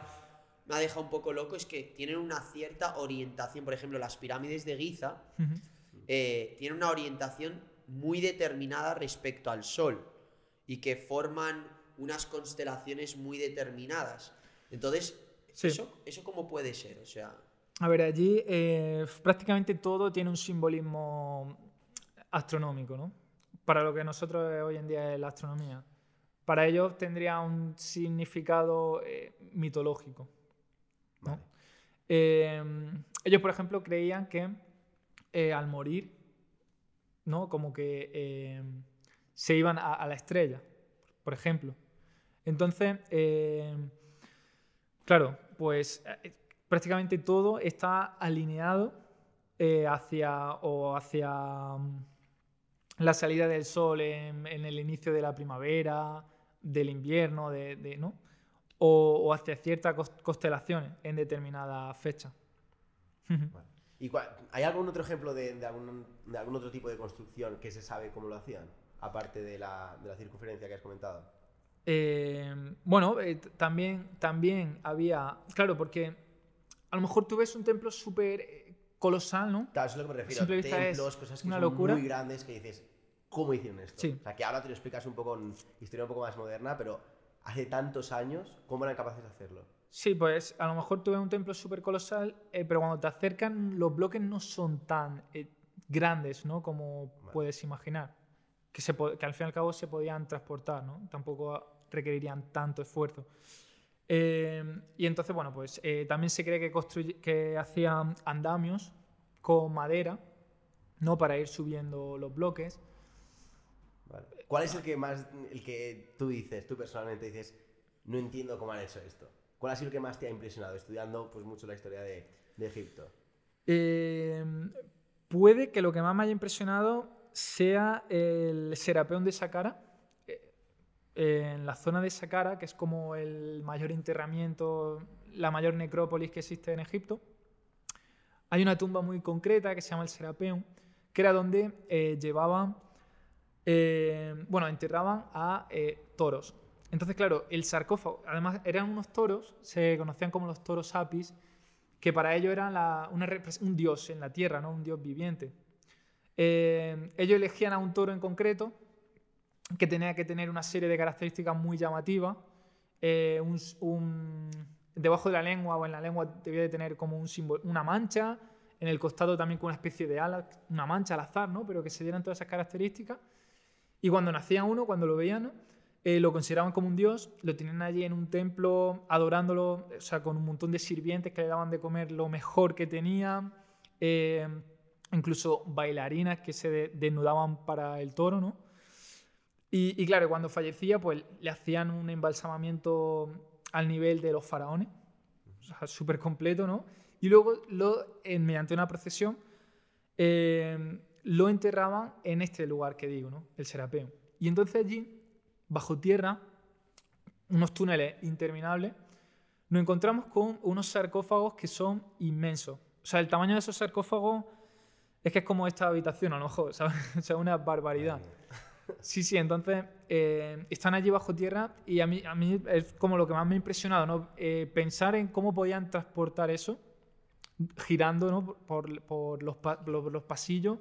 [SPEAKER 1] me ha dejado un poco loco es que tienen una cierta orientación. Por ejemplo, las pirámides de Giza eh, tienen una orientación muy determinada respecto al Sol y que forman unas constelaciones muy determinadas. Entonces,
[SPEAKER 2] Sí.
[SPEAKER 1] ¿eso, ¿eso cómo puede ser? O sea,
[SPEAKER 2] A ver, allí eh, prácticamente todo tiene un simbolismo astronómico, ¿no? Para lo que nosotros hoy en día es la astronomía. Para ellos tendría un significado eh, mitológico. Eh, ellos, por ejemplo, creían que eh, al morir, ¿no? Como que eh, se iban a, a la estrella, por ejemplo. Entonces, eh, claro, pues eh, prácticamente todo está alineado eh, hacia o hacia mm, la salida del sol en, en el inicio de la primavera, del invierno, de, de- ¿no? O, o hacia ciertas constelaciones en determinadas fechas. (laughs)
[SPEAKER 3] Vale. ¿Y hay algún otro ejemplo de, de algún, de algún otro tipo de construcción que se sabe cómo lo hacían? Aparte de la, de la circunferencia que has comentado.
[SPEAKER 2] Eh, bueno, eh, también, también había, claro, porque a lo mejor tú ves un templo súper eh, colosal, ¿no?
[SPEAKER 3] Claro, eso es lo que me refiero.
[SPEAKER 2] simple vista es
[SPEAKER 3] Templos, cosas que
[SPEAKER 2] una
[SPEAKER 3] son
[SPEAKER 2] locura.
[SPEAKER 3] muy grandes que dices, ¿cómo hicieron esto?
[SPEAKER 2] Sí.
[SPEAKER 3] O sea, que ahora te lo explicas un poco en historia un poco más moderna, pero hace tantos años, ¿cómo eran capaces de hacerlo?
[SPEAKER 2] Sí, pues a lo mejor tú ves un templo súper colosal, eh, pero cuando te acercan los bloques no son tan eh, grandes, ¿no? Como
[SPEAKER 3] Vale.
[SPEAKER 2] puedes imaginar. Que, se po- que al fin y al cabo se podían transportar, ¿no? Tampoco requerirían tanto esfuerzo. Eh, y entonces, bueno, pues eh, también se cree que, que hacían andamios con madera, ¿no? Para ir subiendo los bloques.
[SPEAKER 3] Vale. ¿Cuál es el que más, el que tú dices, tú personalmente dices, no entiendo cómo han hecho esto? ¿Cuál ha sido el que más te ha impresionado estudiando pues mucho la historia de, Egipto?
[SPEAKER 2] Eh, puede que lo que más me haya impresionado sea el Serapeón de Saqqara, eh, en la zona de Saqqara, que es como el mayor enterramiento, la mayor necrópolis que existe en Egipto. Hay una tumba muy concreta que se llama el Serapeum, que era donde eh, llevaban, eh, bueno, enterraban a eh, toros. Entonces, claro, el sarcófago, además eran unos toros, se conocían como los toros apis, que para ellos eran un dios en la tierra, ¿no? un dios viviente. Eh, ellos elegían a un toro en concreto que tenía que tener una serie de características muy llamativas. debajo de la lengua o en la lengua debía de tener como un símbolo, una mancha, en el costado también con una especie de ala, una mancha al azar, ¿no? pero que se dieran todas esas características. Y cuando nacía uno, cuando lo veían, eh, lo consideraban como un dios, lo tenían allí en un templo adorándolo, o sea, con un montón de sirvientes que le daban de comer lo mejor que tenían, eh, incluso bailarinas que se de- desnudaban para el toro, ¿no? Y, y claro, cuando fallecía, pues le hacían un embalsamamiento al nivel de los faraones, o sea, súper completo, ¿no? Y luego, lo, eh, mediante una procesión, eh, lo enterraban en este lugar que digo, ¿no? El Serapeo. Y entonces allí, bajo tierra, unos túneles interminables, nos encontramos con unos sarcófagos que son inmensos. O sea, el tamaño de esos sarcófagos es que es como esta habitación, a lo mejor, (laughs) ¿sabes? O sea, una barbaridad. Sí, sí, entonces eh, están allí bajo tierra y a mí, a mí es como lo que más me ha impresionado, ¿no? Eh, pensar en cómo podían transportar eso girando ¿no? por, por los, los- los pasillos.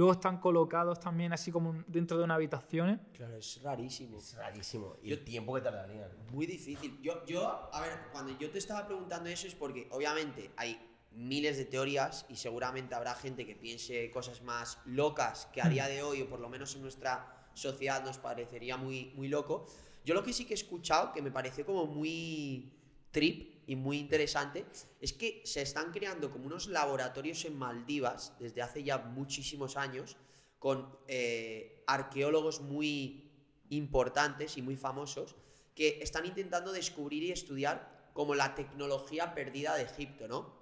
[SPEAKER 2] Luego están colocados también así como dentro de una habitación. ¿eh?
[SPEAKER 1] claro, es rarísimo.
[SPEAKER 3] Es rarísimo. Y
[SPEAKER 1] Yo-
[SPEAKER 3] el tiempo que tardarían.
[SPEAKER 1] Muy difícil. Yo, yo, a ver, cuando yo te estaba preguntando eso es porque obviamente hay miles de teorías y seguramente habrá gente que piense cosas más locas que a día de hoy, o por lo menos en nuestra sociedad, nos parecería muy, muy loco. Yo lo que sí que he escuchado, que me pareció como muy trip y muy interesante, es que se están creando como unos laboratorios en Maldivas desde hace ya muchísimos años con eh, arqueólogos muy importantes y muy famosos que están intentando descubrir y estudiar como la tecnología perdida de Egipto, ¿no?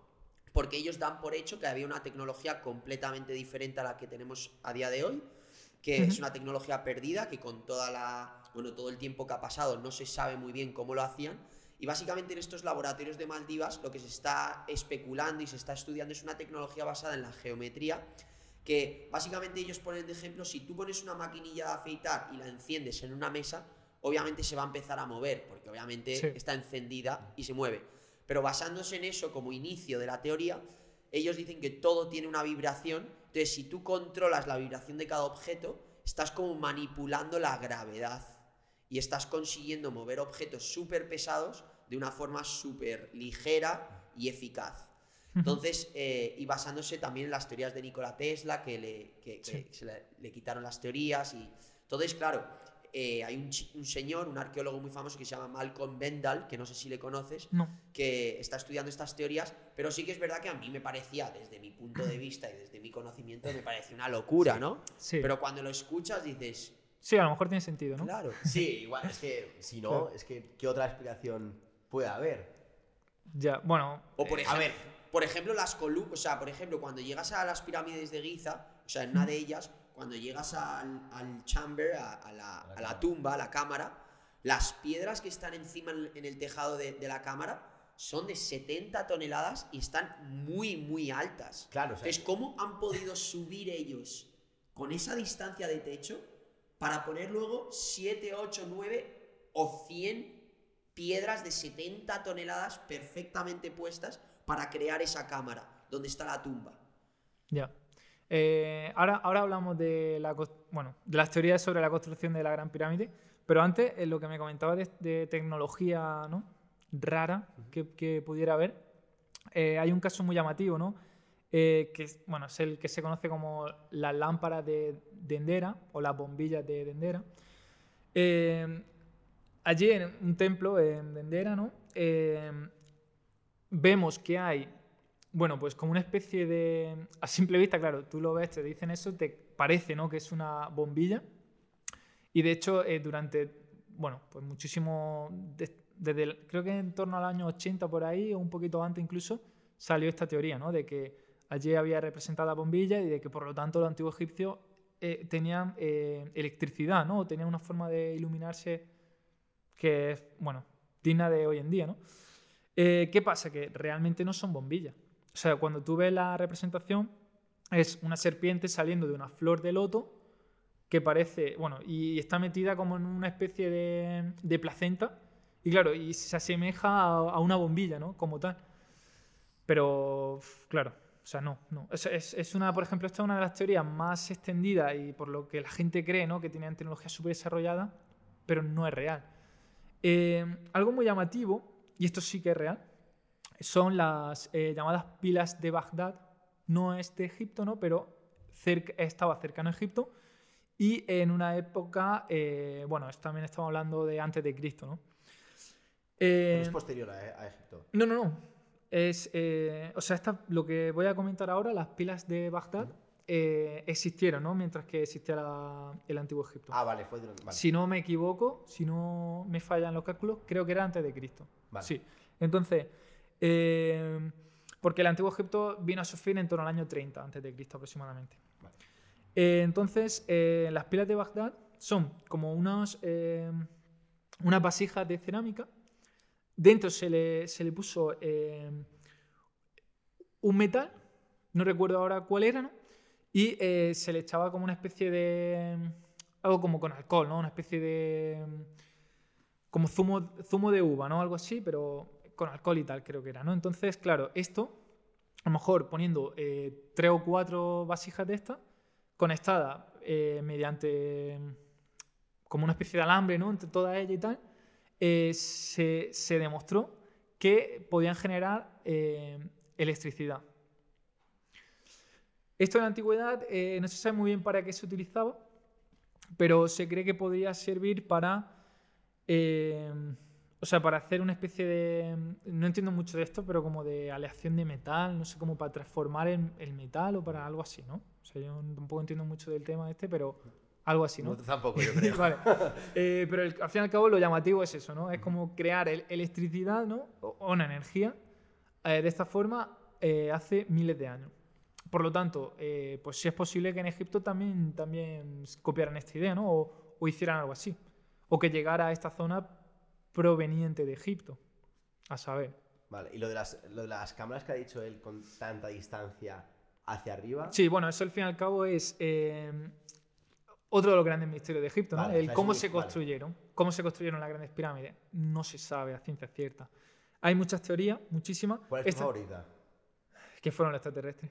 [SPEAKER 1] Porque ellos dan por hecho que había una tecnología completamente diferente a la que tenemos a día de hoy, que es
[SPEAKER 2] Ujú.
[SPEAKER 1] una tecnología perdida, que con toda la, bueno, todo el tiempo que ha pasado no se sabe muy bien cómo lo hacían, Y básicamente en estos laboratorios de Maldivas lo que se está especulando y se está estudiando es una tecnología basada en la geometría que básicamente ellos ponen de ejemplo, si tú pones una maquinilla de afeitar y la enciendes en una mesa, obviamente se va a empezar a mover, porque obviamente
[SPEAKER 2] Sí.
[SPEAKER 1] está encendida y se mueve. Pero basándose en eso como inicio de la teoría, ellos dicen que todo tiene una vibración, entonces si tú controlas la vibración de cada objeto, estás como manipulando la gravedad y estás consiguiendo mover objetos súper pesados de una forma súper ligera y eficaz. Entonces, eh, y basándose también en las teorías de Nikola Tesla, que le, que- que
[SPEAKER 2] Sí.
[SPEAKER 1] se le, le quitaron las teorías y todo es claro. eh, hay un, señor, un arqueólogo muy famoso que se llama Malcolm Bendall, que no sé si le conoces,
[SPEAKER 2] No.
[SPEAKER 1] que está estudiando estas teorías, pero sí que es verdad que a mí me parecía, desde mi punto de vista y desde mi conocimiento, me parecía una locura, ¿no?
[SPEAKER 2] Sí.
[SPEAKER 1] Pero cuando lo escuchas dices,
[SPEAKER 2] Sí, a lo mejor tiene sentido, ¿no?
[SPEAKER 1] claro. (laughs)
[SPEAKER 3] Sí, igual, es que si no,
[SPEAKER 2] Claro.
[SPEAKER 3] es que ¿qué otra explicación puede haber?
[SPEAKER 2] Ya, bueno.
[SPEAKER 1] O por
[SPEAKER 3] Eh, a
[SPEAKER 1] ejemplo,
[SPEAKER 3] ver.
[SPEAKER 1] por ejemplo las columnas, o sea, por ejemplo, cuando llegas a las pirámides de Giza, o sea, en una de ellas, cuando llegas al, al chamber, a, a la,
[SPEAKER 3] A la
[SPEAKER 1] a tumba, a la cámara, las piedras que están encima en, en el tejado de, de la cámara son de 70 toneladas y están muy, muy altas.
[SPEAKER 3] Claro, o sea,
[SPEAKER 1] Entonces, ¿cómo han podido subir ellos con esa distancia de techo para poner luego 7, 8, 9 o 100 piedras de 70 toneladas perfectamente puestas para crear esa cámara donde está la tumba?
[SPEAKER 2] Ya. Eh, ahora, ahora hablamos de, la, bueno, de las teorías sobre la construcción de la Gran Pirámide, pero antes, en lo que me comentaba de, de tecnología ¿no? rara que, que pudiera haber, eh, hay un caso muy llamativo, ¿no? Eh, que bueno, es el que se conoce como las lámparas de Dendera o las bombillas de Dendera. Eh, allí en un templo en Dendera, ¿no? Eh, vemos que hay, bueno, pues como una especie de... A simple vista, claro, tú lo ves, te dicen eso, te parece, ¿no? Que es una bombilla. Y de hecho, eh, durante, bueno, pues muchísimo, de- desde, el- creo que en torno al año 80 por ahí, o un poquito antes incluso, salió esta teoría, ¿no? De que allí había representada bombilla y de que por lo tanto los antiguos egipcios eh, tenían eh, electricidad, ¿no? O tenían una forma de iluminarse que es, bueno, digna de hoy en día, ¿no? Eh, ¿Qué pasa? Que realmente no son bombillas. O sea, cuando tú ves la representación, es una serpiente saliendo de una flor de loto que parece, bueno, y está metida como en una especie de, placenta, y claro, y se asemeja a, a una bombilla, ¿no? Como tal. Pero, claro, sea, no, no. Es, es- es una, por ejemplo, esta es una de las teorías más extendidas y por lo que la gente cree, ¿no? Que tienen tecnología súper desarrollada, pero no es real. Eh, algo muy llamativo, y esto sí que es real, son las eh, llamadas pilas de Bagdad. No es de Egipto, ¿no? Pero cerca- estaba cercano a Egipto. Y en una época, eh, bueno, también estamos hablando de antes de Cristo, ¿no? Eh,
[SPEAKER 3] es posterior a, a Egipto.
[SPEAKER 2] no, no, no. Es, eh, o sea, esta- lo que voy a comentar ahora, las pilas de Bagdad, eh, existieron, ¿no? Mientras que existía la- el antiguo Egipto.
[SPEAKER 3] Ah, vale, fue durante. Vale.
[SPEAKER 2] Si no me equivoco, si no me fallan los cálculos, creo que era antes de Cristo.
[SPEAKER 3] Vale.
[SPEAKER 2] Sí. Entonces, eh, porque el antiguo Egipto vino a su fin en torno al año 30 antes de Cristo aproximadamente.
[SPEAKER 3] Vale.
[SPEAKER 2] Eh, entonces, las pilas de Bagdad son como unos, unas vasijas de cerámica. Dentro se le, se le puso eh, un metal, no recuerdo ahora cuál era, ¿no? Y eh, se le echaba como una especie de. Algo como con alcohol, ¿no? Una especie de. Como zumo, zumo de uva, ¿no? Algo así, pero con alcohol y tal, creo que era, ¿no? Entonces, claro, esto, a lo mejor poniendo eh, tres o cuatro vasijas de estas, conectadas eh, mediante como una especie de alambre, ¿no? Entre todas ellas y tal, eh, se, demostró que podían generar eh, electricidad. Esto en la antigüedad eh, no se sabe muy bien para qué se utilizaba, pero se cree que podría servir para, o sea, para hacer una especie de, no entiendo mucho de esto, pero como de aleación de metal, no sé, como para transformar el, el metal o para algo así, ¿no? O sea, yo tampoco entiendo mucho del tema este, pero algo así, ¿no?
[SPEAKER 3] No, tampoco, yo creo. (laughs)
[SPEAKER 2] Vale. Eh, pero el- al fin y al cabo lo llamativo es eso, ¿no? Es como crear el- electricidad, ¿no? O, o una energía eh, de esta forma eh, hace miles de años. Por lo tanto, eh, pues sí es posible que en Egipto también, también copiaran esta idea, ¿no? O, o hicieran algo así. O que llegara a esta zona proveniente de Egipto. A saber.
[SPEAKER 3] Vale, y lo de, las, lo de las cámaras que ha dicho él con tanta distancia hacia arriba.
[SPEAKER 2] Sí, bueno, eso al fin y al cabo es eh, otro de los grandes misterios de Egipto, ¿no?
[SPEAKER 3] Vale, o
[SPEAKER 2] El
[SPEAKER 3] sea,
[SPEAKER 2] cómo se
[SPEAKER 3] vale.
[SPEAKER 2] construyeron, cómo se construyeron las grandes pirámides. No se sabe a ciencia cierta. Hay muchas teorías, muchísimas.
[SPEAKER 3] ¿Cuál es tu
[SPEAKER 2] Esta-
[SPEAKER 3] favorita?
[SPEAKER 2] que fueron los extraterrestres.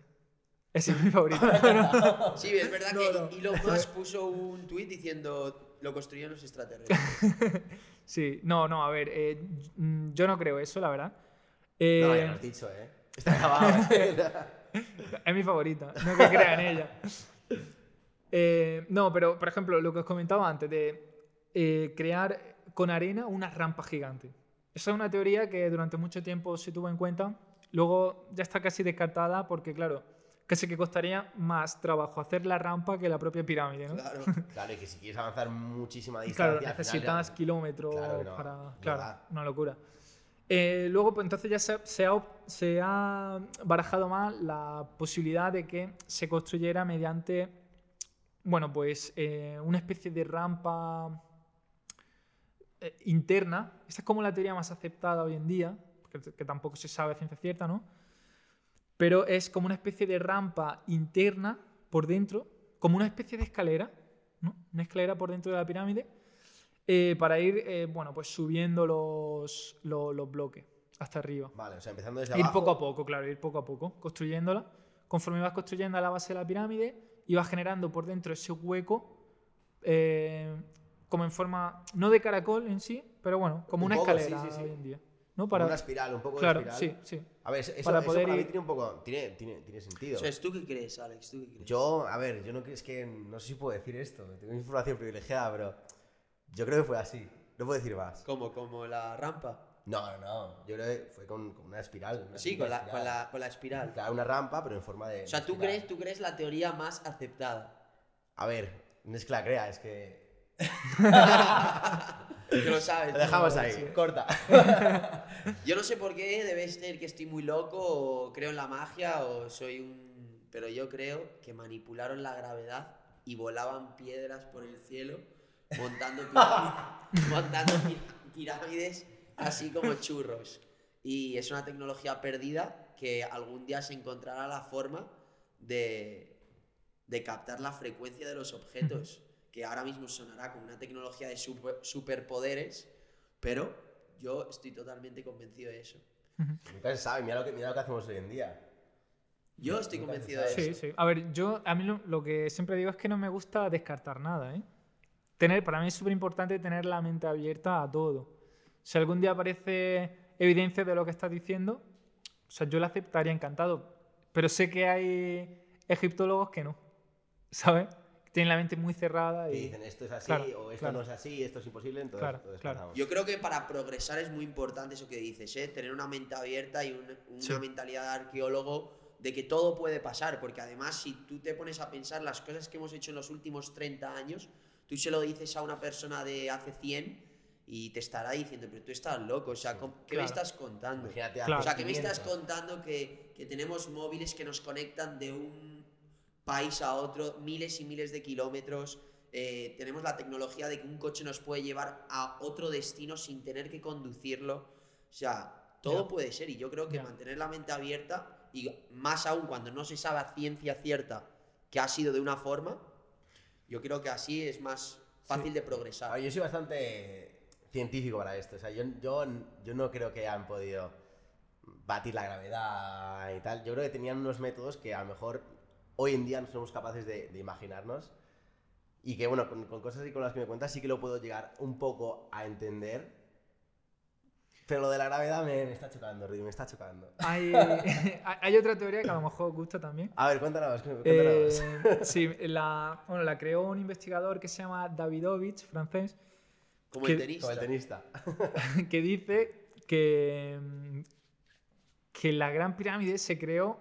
[SPEAKER 2] Esa es mi favorita. (laughs) pero-
[SPEAKER 1] Sí, es verdad
[SPEAKER 2] No,
[SPEAKER 1] que
[SPEAKER 2] no.
[SPEAKER 1] Elon Musk puso un tweet diciendo lo construyeron los extraterrestres. (laughs)
[SPEAKER 2] sí, no, no, a ver, eh, yo no creo eso, la verdad.
[SPEAKER 3] No,
[SPEAKER 2] Eh,
[SPEAKER 3] ya lo has dicho, ¿eh? Está grabado. (laughs)
[SPEAKER 2] Es mi favorita, no que crea en ella. Eh, no, pero por ejemplo, lo que os comentaba antes de eh, crear con arena una rampa gigante. Esa es una teoría que durante mucho tiempo se tuvo en cuenta. Luego ya está casi descartada porque, claro, casi que costaría más trabajo hacer la rampa que la propia pirámide, ¿no?
[SPEAKER 1] Claro. (laughs)
[SPEAKER 3] claro, y que si quieres avanzar muchísima
[SPEAKER 2] Claro,
[SPEAKER 3] distancia. final
[SPEAKER 2] necesitas
[SPEAKER 3] ya-
[SPEAKER 2] kilómetros
[SPEAKER 3] Claro no,
[SPEAKER 2] para. Claro,
[SPEAKER 3] da.
[SPEAKER 2] una locura. Eh, luego, pues entonces ya se, se ha, se ha barajado más la posibilidad de que se construyera mediante, bueno, pues eh, una especie de rampa eh, interna. Esta es como la teoría más aceptada hoy en día, que, que tampoco se sabe a ciencia cierta, ¿no? Pero es como una especie de rampa interna por dentro, como una especie de escalera, ¿no? Una escalera por dentro de la pirámide, eh, para ir, bueno, pues subiendo los, lo- los bloques hasta arriba.
[SPEAKER 3] Vale, o sea, empezando desde
[SPEAKER 2] Ir
[SPEAKER 3] abajo.
[SPEAKER 2] poco a poco, claro, ir poco a poco, construyéndola. Conforme vas construyendo a la base de la pirámide, y vas generando por dentro ese hueco, eh, como en forma, no de caracol en sí, pero bueno, como
[SPEAKER 3] Un
[SPEAKER 2] una
[SPEAKER 3] poco, sí,
[SPEAKER 2] escalera
[SPEAKER 3] sí, sí.
[SPEAKER 2] hoy en día. ¿no? Para,
[SPEAKER 3] una espiral, un poco
[SPEAKER 2] claro,
[SPEAKER 3] de
[SPEAKER 2] sí,
[SPEAKER 3] espiral.
[SPEAKER 2] sí.
[SPEAKER 3] A ver, eso,
[SPEAKER 2] Para
[SPEAKER 3] eso
[SPEAKER 2] poder
[SPEAKER 3] para mí
[SPEAKER 2] ir-
[SPEAKER 3] tiene un poco. Tiene, tiene, tiene sentido.
[SPEAKER 1] O sea, ¿tú qué crees, Alex? ¿Tú qué crees?
[SPEAKER 3] Yo, a ver, yo no creo, es que no sé si puedo decir esto, tengo información privilegiada, pero yo creo que fue así. No puedo decir más.
[SPEAKER 1] ¿Cómo? ¿Como la rampa?
[SPEAKER 3] No, no, no. Yo creo que fue con, con una espiral. una
[SPEAKER 1] Sí, con la,
[SPEAKER 3] espiral.
[SPEAKER 1] con la, con la espiral.
[SPEAKER 3] Claro, una rampa, pero en forma de.
[SPEAKER 1] O sea, ¿tú
[SPEAKER 3] espiral.
[SPEAKER 1] crees, ¿tú crees la teoría más aceptada?
[SPEAKER 3] A ver, no es que la crea, es que. (laughs)
[SPEAKER 1] Que lo sabes.
[SPEAKER 3] Lo dejamos ahí, corta. (laughs)
[SPEAKER 1] Yo no sé por qué, debe ser que estoy muy loco o creo en la magia o soy un... Pero yo creo que manipularon la gravedad y volaban piedras por el cielo montando (laughs) pirámides, montando pi- pirámides así como churros. Y es una tecnología perdida que algún día se encontrará la forma de, de captar la frecuencia de los objetos, que ahora mismo sonará como una tecnología de super- superpoderes, pero yo estoy totalmente convencido de eso.
[SPEAKER 3] Nunca se sabe, mira lo, que, mira lo que hacemos hoy en día.
[SPEAKER 1] Yo estoy convencido de eso.
[SPEAKER 2] Sí, sí. A ver, yo, a mí lo, lo que siempre digo es que no me gusta descartar nada, ¿eh? Tener, para mí es súper importante tener la mente abierta a todo. Si algún día aparece evidencia de lo que estás diciendo, o sea, yo la aceptaría encantado. Pero sé que hay egiptólogos que no, (laughs) ¿sabes? Que tienen la mente muy cerrada
[SPEAKER 3] Que
[SPEAKER 2] y...
[SPEAKER 3] dicen esto es así,
[SPEAKER 2] Claro,
[SPEAKER 3] o esto
[SPEAKER 2] claro.
[SPEAKER 3] no es así, esto es imposible, entonces
[SPEAKER 2] Claro,
[SPEAKER 3] descartamos.
[SPEAKER 1] Yo creo que para progresar es muy importante eso que dices, ¿eh? tener una mente abierta y un- una
[SPEAKER 2] Sí.
[SPEAKER 1] mentalidad de arqueólogo de que todo puede pasar, porque además si tú te pones a pensar las cosas que hemos hecho en los últimos 30 años, tú se lo dices a una persona de hace 100 y te estará diciendo, pero tú estás loco, o sea, ¿cómo- ¿qué me
[SPEAKER 2] claro.
[SPEAKER 1] estás contando?
[SPEAKER 3] Imagínate
[SPEAKER 2] Claro.
[SPEAKER 1] O sea, que me estás
[SPEAKER 3] 500.
[SPEAKER 1] contando que, que tenemos móviles que nos conectan de un país a otro, miles y miles de kilómetros. eh, tenemos la tecnología de que un coche nos puede llevar a otro destino sin tener que conducirlo. O sea, todo
[SPEAKER 2] Ya.
[SPEAKER 1] puede ser. Y yo creo que
[SPEAKER 2] Ya.
[SPEAKER 1] mantener la mente abierta, y más aún cuando no se sabe a ciencia cierta que ha sido de una forma, yo creo que así es más fácil de
[SPEAKER 3] A
[SPEAKER 1] progresar.
[SPEAKER 3] ver, yo soy bastante científico para esto. O sea, yo, yo, yo no creo que hayan podido batir la gravedad y tal. Yo creo que tenían unos métodos que a lo mejor hoy en día no somos capaces de, de imaginarnos. Y que, bueno, con, con cosas así con las que me cuentas sí que lo puedo llegar un poco a entender. Pero lo de la gravedad me, me está chocando, Rudy, me está chocando.
[SPEAKER 2] Hay, (laughs) (laughs) hay otra teoría que a lo mejor gusta también.
[SPEAKER 3] A ver, cuéntanos, cuéntanos.
[SPEAKER 2] Eh, (laughs) sí, la, bueno, la creó un investigador que se llama Davidovich, francés,
[SPEAKER 1] Como
[SPEAKER 2] que-
[SPEAKER 1] el tenista.
[SPEAKER 3] Como el tenista. (laughs)
[SPEAKER 2] que dice que, mm, que la Gran Pirámide se creó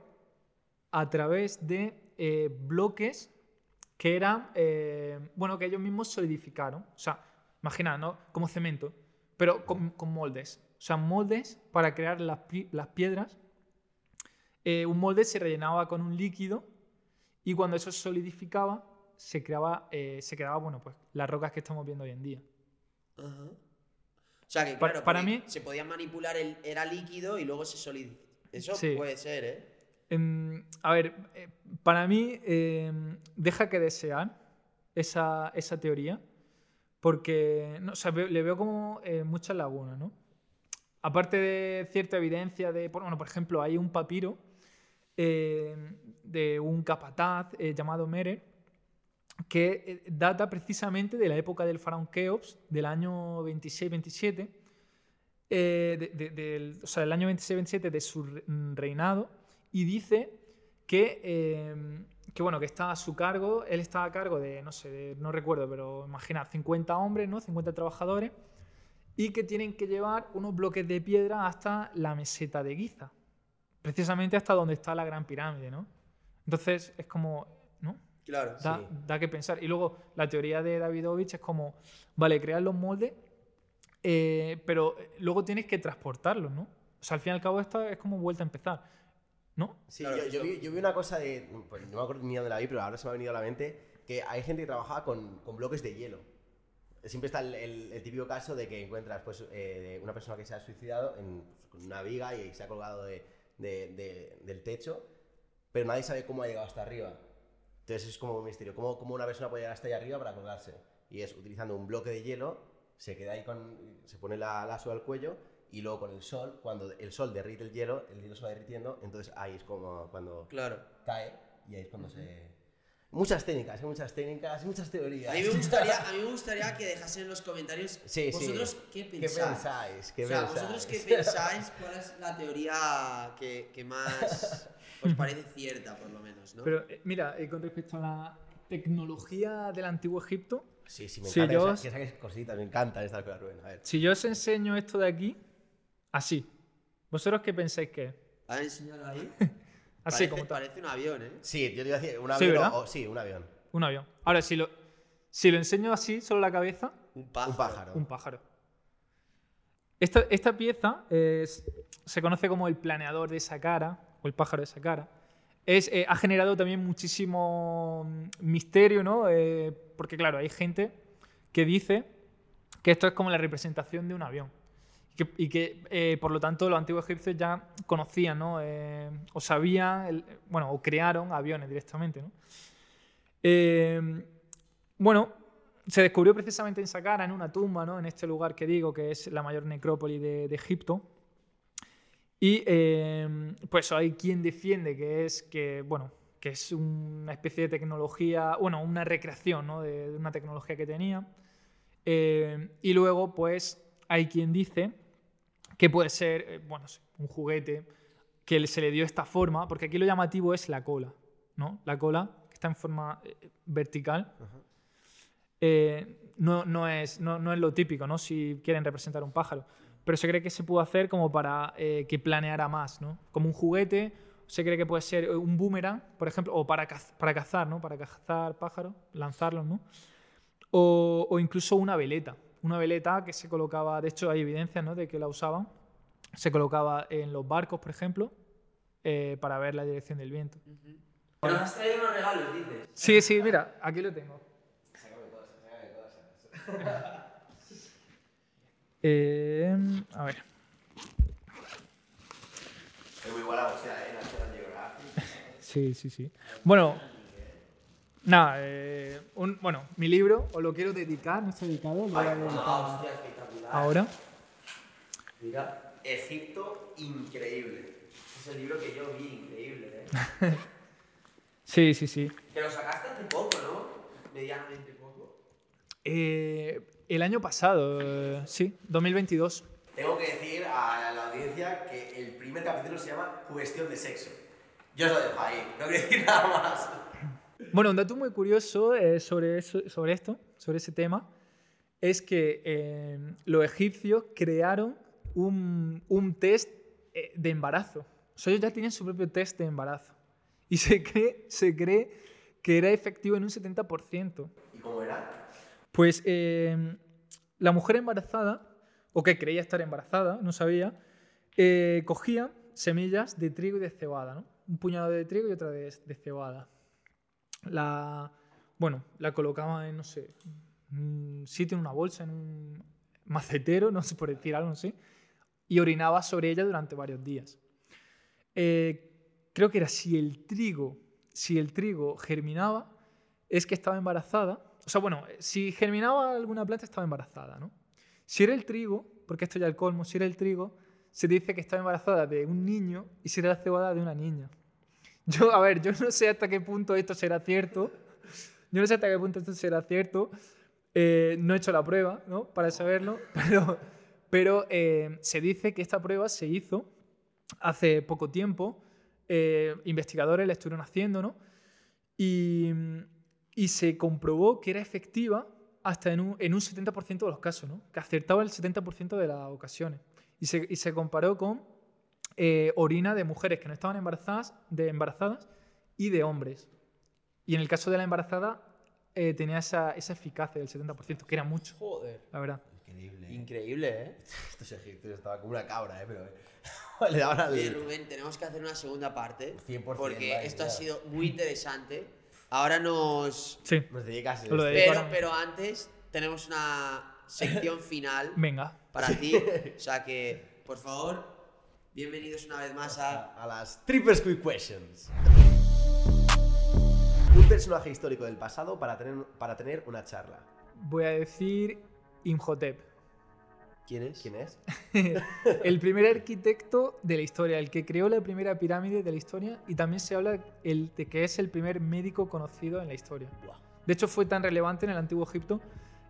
[SPEAKER 2] a través de eh, bloques que eran, eh, bueno, que ellos mismos solidificaron. O sea, imagina, ¿no? Como cemento, pero con, con moldes. O sea, moldes para crear las, las piedras. Eh, un molde se rellenaba con un líquido y cuando eso se solidificaba, se creaba, eh, se creaba, bueno, pues las rocas que estamos viendo hoy en día.
[SPEAKER 1] Ajá. O sea, que
[SPEAKER 2] Pa-
[SPEAKER 1] claro,
[SPEAKER 2] para mí-
[SPEAKER 1] se podía manipular, el, era líquido y luego se solidificaba. Eso
[SPEAKER 2] Sí.
[SPEAKER 1] puede ser, ¿eh?
[SPEAKER 2] Em, a ver, eh, para mí em, deja que desear esa, esa teoría, porque no, o sea, le veo como eh, muchas lagunas, ¿no? Aparte de cierta evidencia de, por- bueno, por ejemplo, hay un papiro eh, de un capataz llamado Merer que eh, data precisamente de la época del faraón Keops, del año 26-27, eh, o sea, del año 26-27 de su mm, reinado, y dice que, que, bueno, que está a su cargo, él está a cargo de, no sé, no recuerdo, pero imagina, 50 hombres, ¿no? 50 trabajadores, y que tienen que llevar unos bloques de piedra hasta la meseta de Giza, precisamente hasta donde está la gran pirámide, ¿no? Entonces es como.
[SPEAKER 1] Claro.
[SPEAKER 2] Da,
[SPEAKER 3] Sí.
[SPEAKER 2] da que pensar. Y luego la teoría de Davidovich es como, vale, crear los moldes, eh, pero luego tienes que transportarlos, ¿no? O sea, al fin y al cabo esta es como vuelta a empezar, ¿no?
[SPEAKER 3] Sí,
[SPEAKER 1] Claro,
[SPEAKER 3] yo, yo vi, yo vi una cosa de. Pues no me acuerdo ni dónde la vi, pero ahora se me ha venido a la mente. Que hay gente que trabajaba con, con bloques de hielo. Siempre está el, el- el típico caso de que encuentras pues, eh, de una persona que se ha suicidado en, pues, con una viga y se ha colgado de- de- de- del techo, pero nadie sabe cómo ha llegado hasta arriba. Entonces es como un misterio. ¿Cómo, cómo una persona puede llegar hasta allá arriba para colgarse? Y es utilizando un bloque de hielo, se queda ahí con. se pone la, la soga al cuello y luego con el sol, cuando el sol derrite el hielo, el hielo se va derritiendo, entonces ahí es como cuando
[SPEAKER 1] Claro.
[SPEAKER 3] cae y ahí es cuando se... Muchas técnicas, hay muchas técnicas, hay muchas teorías.
[SPEAKER 1] A mí, me gustaría, a mí me gustaría que dejasen en los comentarios (laughs)
[SPEAKER 3] Sí, sí.
[SPEAKER 1] vosotros qué
[SPEAKER 3] ¿Qué
[SPEAKER 1] pensáis.
[SPEAKER 3] pensáis? ¿Qué
[SPEAKER 1] o sea,
[SPEAKER 3] pensáis?
[SPEAKER 1] vosotros qué pensáis, (laughs) cuál es la teoría que, que más os parece cierta, por lo menos, ¿no?
[SPEAKER 2] Pero eh, mira, eh, con respecto a la tecnología del antiguo Egipto,
[SPEAKER 3] Sí, sí, me
[SPEAKER 2] Sí,
[SPEAKER 3] encanta
[SPEAKER 2] yo
[SPEAKER 3] que
[SPEAKER 2] os-
[SPEAKER 3] sa- que saques cositas, me encantan estas cosas, Rubén. A ver.
[SPEAKER 2] si yo os enseño esto de aquí, así, ¿vosotros qué pensáis que es?
[SPEAKER 1] A ver, enséñalo ahí. (laughs)
[SPEAKER 2] Así
[SPEAKER 1] parece,
[SPEAKER 2] como tal,
[SPEAKER 1] parece un avión, ¿eh?
[SPEAKER 3] Sí, yo te iba a decir un
[SPEAKER 2] Sí,
[SPEAKER 3] avión.
[SPEAKER 2] ¿verdad?
[SPEAKER 3] o- o- sí, un avión.
[SPEAKER 2] un avión. Ahora, si lo, si lo enseño así, solo la cabeza,
[SPEAKER 1] Un pájaro.
[SPEAKER 3] Un pájaro.
[SPEAKER 2] un pájaro. Esta, esta pieza es- se conoce como el planeador de Saqqara, o el pájaro de Saqqara. Es, eh, ha generado también muchísimo mm, misterio, ¿no? Eh, porque, claro, hay gente que dice que esto es como la representación de un avión. Y que, eh, por lo tanto, los antiguos egipcios ya conocían, ¿no? O sabían, bueno, o crearon aviones directamente, ¿no? Bueno, se descubrió precisamente en Saqqara, en una tumba, ¿no? en este lugar que digo, que es la mayor necrópoli de, de Egipto. Y eh, pues hay quien defiende que es, que, bueno, que es una especie de tecnología, bueno, una recreación ¿no? de, de una tecnología que tenía. Eh, y luego, pues, hay quien dice que puede ser, eh, bueno, un juguete que se le dio esta forma, porque aquí lo llamativo es la cola, ¿no? La cola, que está en forma eh, vertical, eh, no, no, es, no, no es lo típico, ¿no? Si quieren representar un pájaro. Pero se cree que se pudo hacer como para eh, que planeara más, ¿no? Como un juguete, se cree que puede ser eh, un boomerang, por ejemplo, o para, caz- para cazar, ¿no? Para cazar pájaros, lanzarlos, ¿no? O, o incluso una veleta. Una veleta que se colocaba, de hecho hay evidencias ¿no? de que la usaban, se colocaba en los barcos, por ejemplo, eh, para ver la dirección del viento.
[SPEAKER 1] Pero nos has traído unos regalos, dices.
[SPEAKER 2] Sí, sí, mira, aquí lo tengo. (laughs) Eh, a ver.
[SPEAKER 3] ¿eh? (laughs)
[SPEAKER 2] Sí, sí, sí. Bueno, nada, eh, un- bueno, mi libro os lo quiero dedicar, no está dedicado, lo voy a dedicar
[SPEAKER 1] Ah,
[SPEAKER 2] ahora.
[SPEAKER 1] Mira, Egipto increíble. Es el libro que yo vi, increíble, ¿eh? (laughs)
[SPEAKER 2] Sí, sí, sí.
[SPEAKER 1] Que lo sacaste hace poco, ¿no? Medianamente poco.
[SPEAKER 2] Eh, el año pasado, eh, sí, 2022.
[SPEAKER 3] Tengo que decir a la audiencia que el primer capítulo se llama Cuestión de Sexo. Yo os lo dejo ahí, no quiero decir nada más.
[SPEAKER 2] Bueno, un dato muy curioso eh, sobre, eso- sobre esto, sobre ese tema, es que eh, los egipcios crearon un, un test eh, de embarazo. O sea, ellos ya tienen su propio test de embarazo. Y se cree, se cree que era efectivo en un 70%.
[SPEAKER 3] ¿Y cómo era?
[SPEAKER 2] Pues eh, la mujer embarazada, o que creía estar embarazada, no sabía, eh, cogía semillas de trigo y de cebada, ¿no? Un puñado de trigo y otra de, de cebada. La, bueno, la colocaba en, no sé, un sitio, en una bolsa, en un, macetero, (laughs) no sé por decir algo así, y orinaba sobre ella durante varios días. Eh, creo que era si el trigo, si el trigo germinaba, es que estaba embarazada. O sea, bueno, si germinaba alguna planta estaba embarazada, ¿no? Si era el trigo, porque esto ya el colmo, si era el trigo, se dice que estaba embarazada de un niño y si era la cebada de una niña. (laughs) Yo, a ver, yo no sé hasta qué punto esto será cierto. Yo no sé hasta qué punto esto será cierto. Eh, no he hecho la prueba, ¿no? Para saberlo, (laughs) pero, pero eh, se dice que esta prueba se hizo hace poco tiempo. Eh, investigadores la estuvieron haciendo, ¿no? Y, y se comprobó que era efectiva hasta en un, en un 70% de los casos, ¿no? Que acertaba el 70% de las ocasiones. Y se, y se comparó con eh, orina de mujeres que no estaban embarazadas, de embarazadas y de hombres. Y en el caso de la embarazada eh, tenía esa, esa eficacia del 70%, que era mucho,
[SPEAKER 1] Joder.
[SPEAKER 2] la verdad.
[SPEAKER 3] Increíble.
[SPEAKER 1] Increíble, ¿eh? (laughs)
[SPEAKER 3] Estos egipcios estaban como una cabra, ¿eh? Pero eh, le daban al...
[SPEAKER 1] Rubén, tenemos que hacer una segunda parte.
[SPEAKER 3] 100%,
[SPEAKER 1] Porque esto ha sido muy interesante. Ahora nos.
[SPEAKER 2] Sí,
[SPEAKER 3] Nos dedicas a
[SPEAKER 2] de-
[SPEAKER 1] Pero, pero antes tenemos una sección final (laughs)
[SPEAKER 2] venga.
[SPEAKER 1] para ti. O sea que, por favor, bienvenidos una vez más a.
[SPEAKER 3] a, las Triple Quick Questions. Un personaje histórico del pasado para tener, para tener una charla.
[SPEAKER 2] Voy a decir Imhotep.
[SPEAKER 1] ¿Quién es?
[SPEAKER 3] ¿Quién es? (laughs)
[SPEAKER 2] el primer arquitecto de la historia, el que creó la primera pirámide de la historia y también se habla el, de que es el primer médico conocido en la historia. De hecho, fue tan relevante en el antiguo Egipto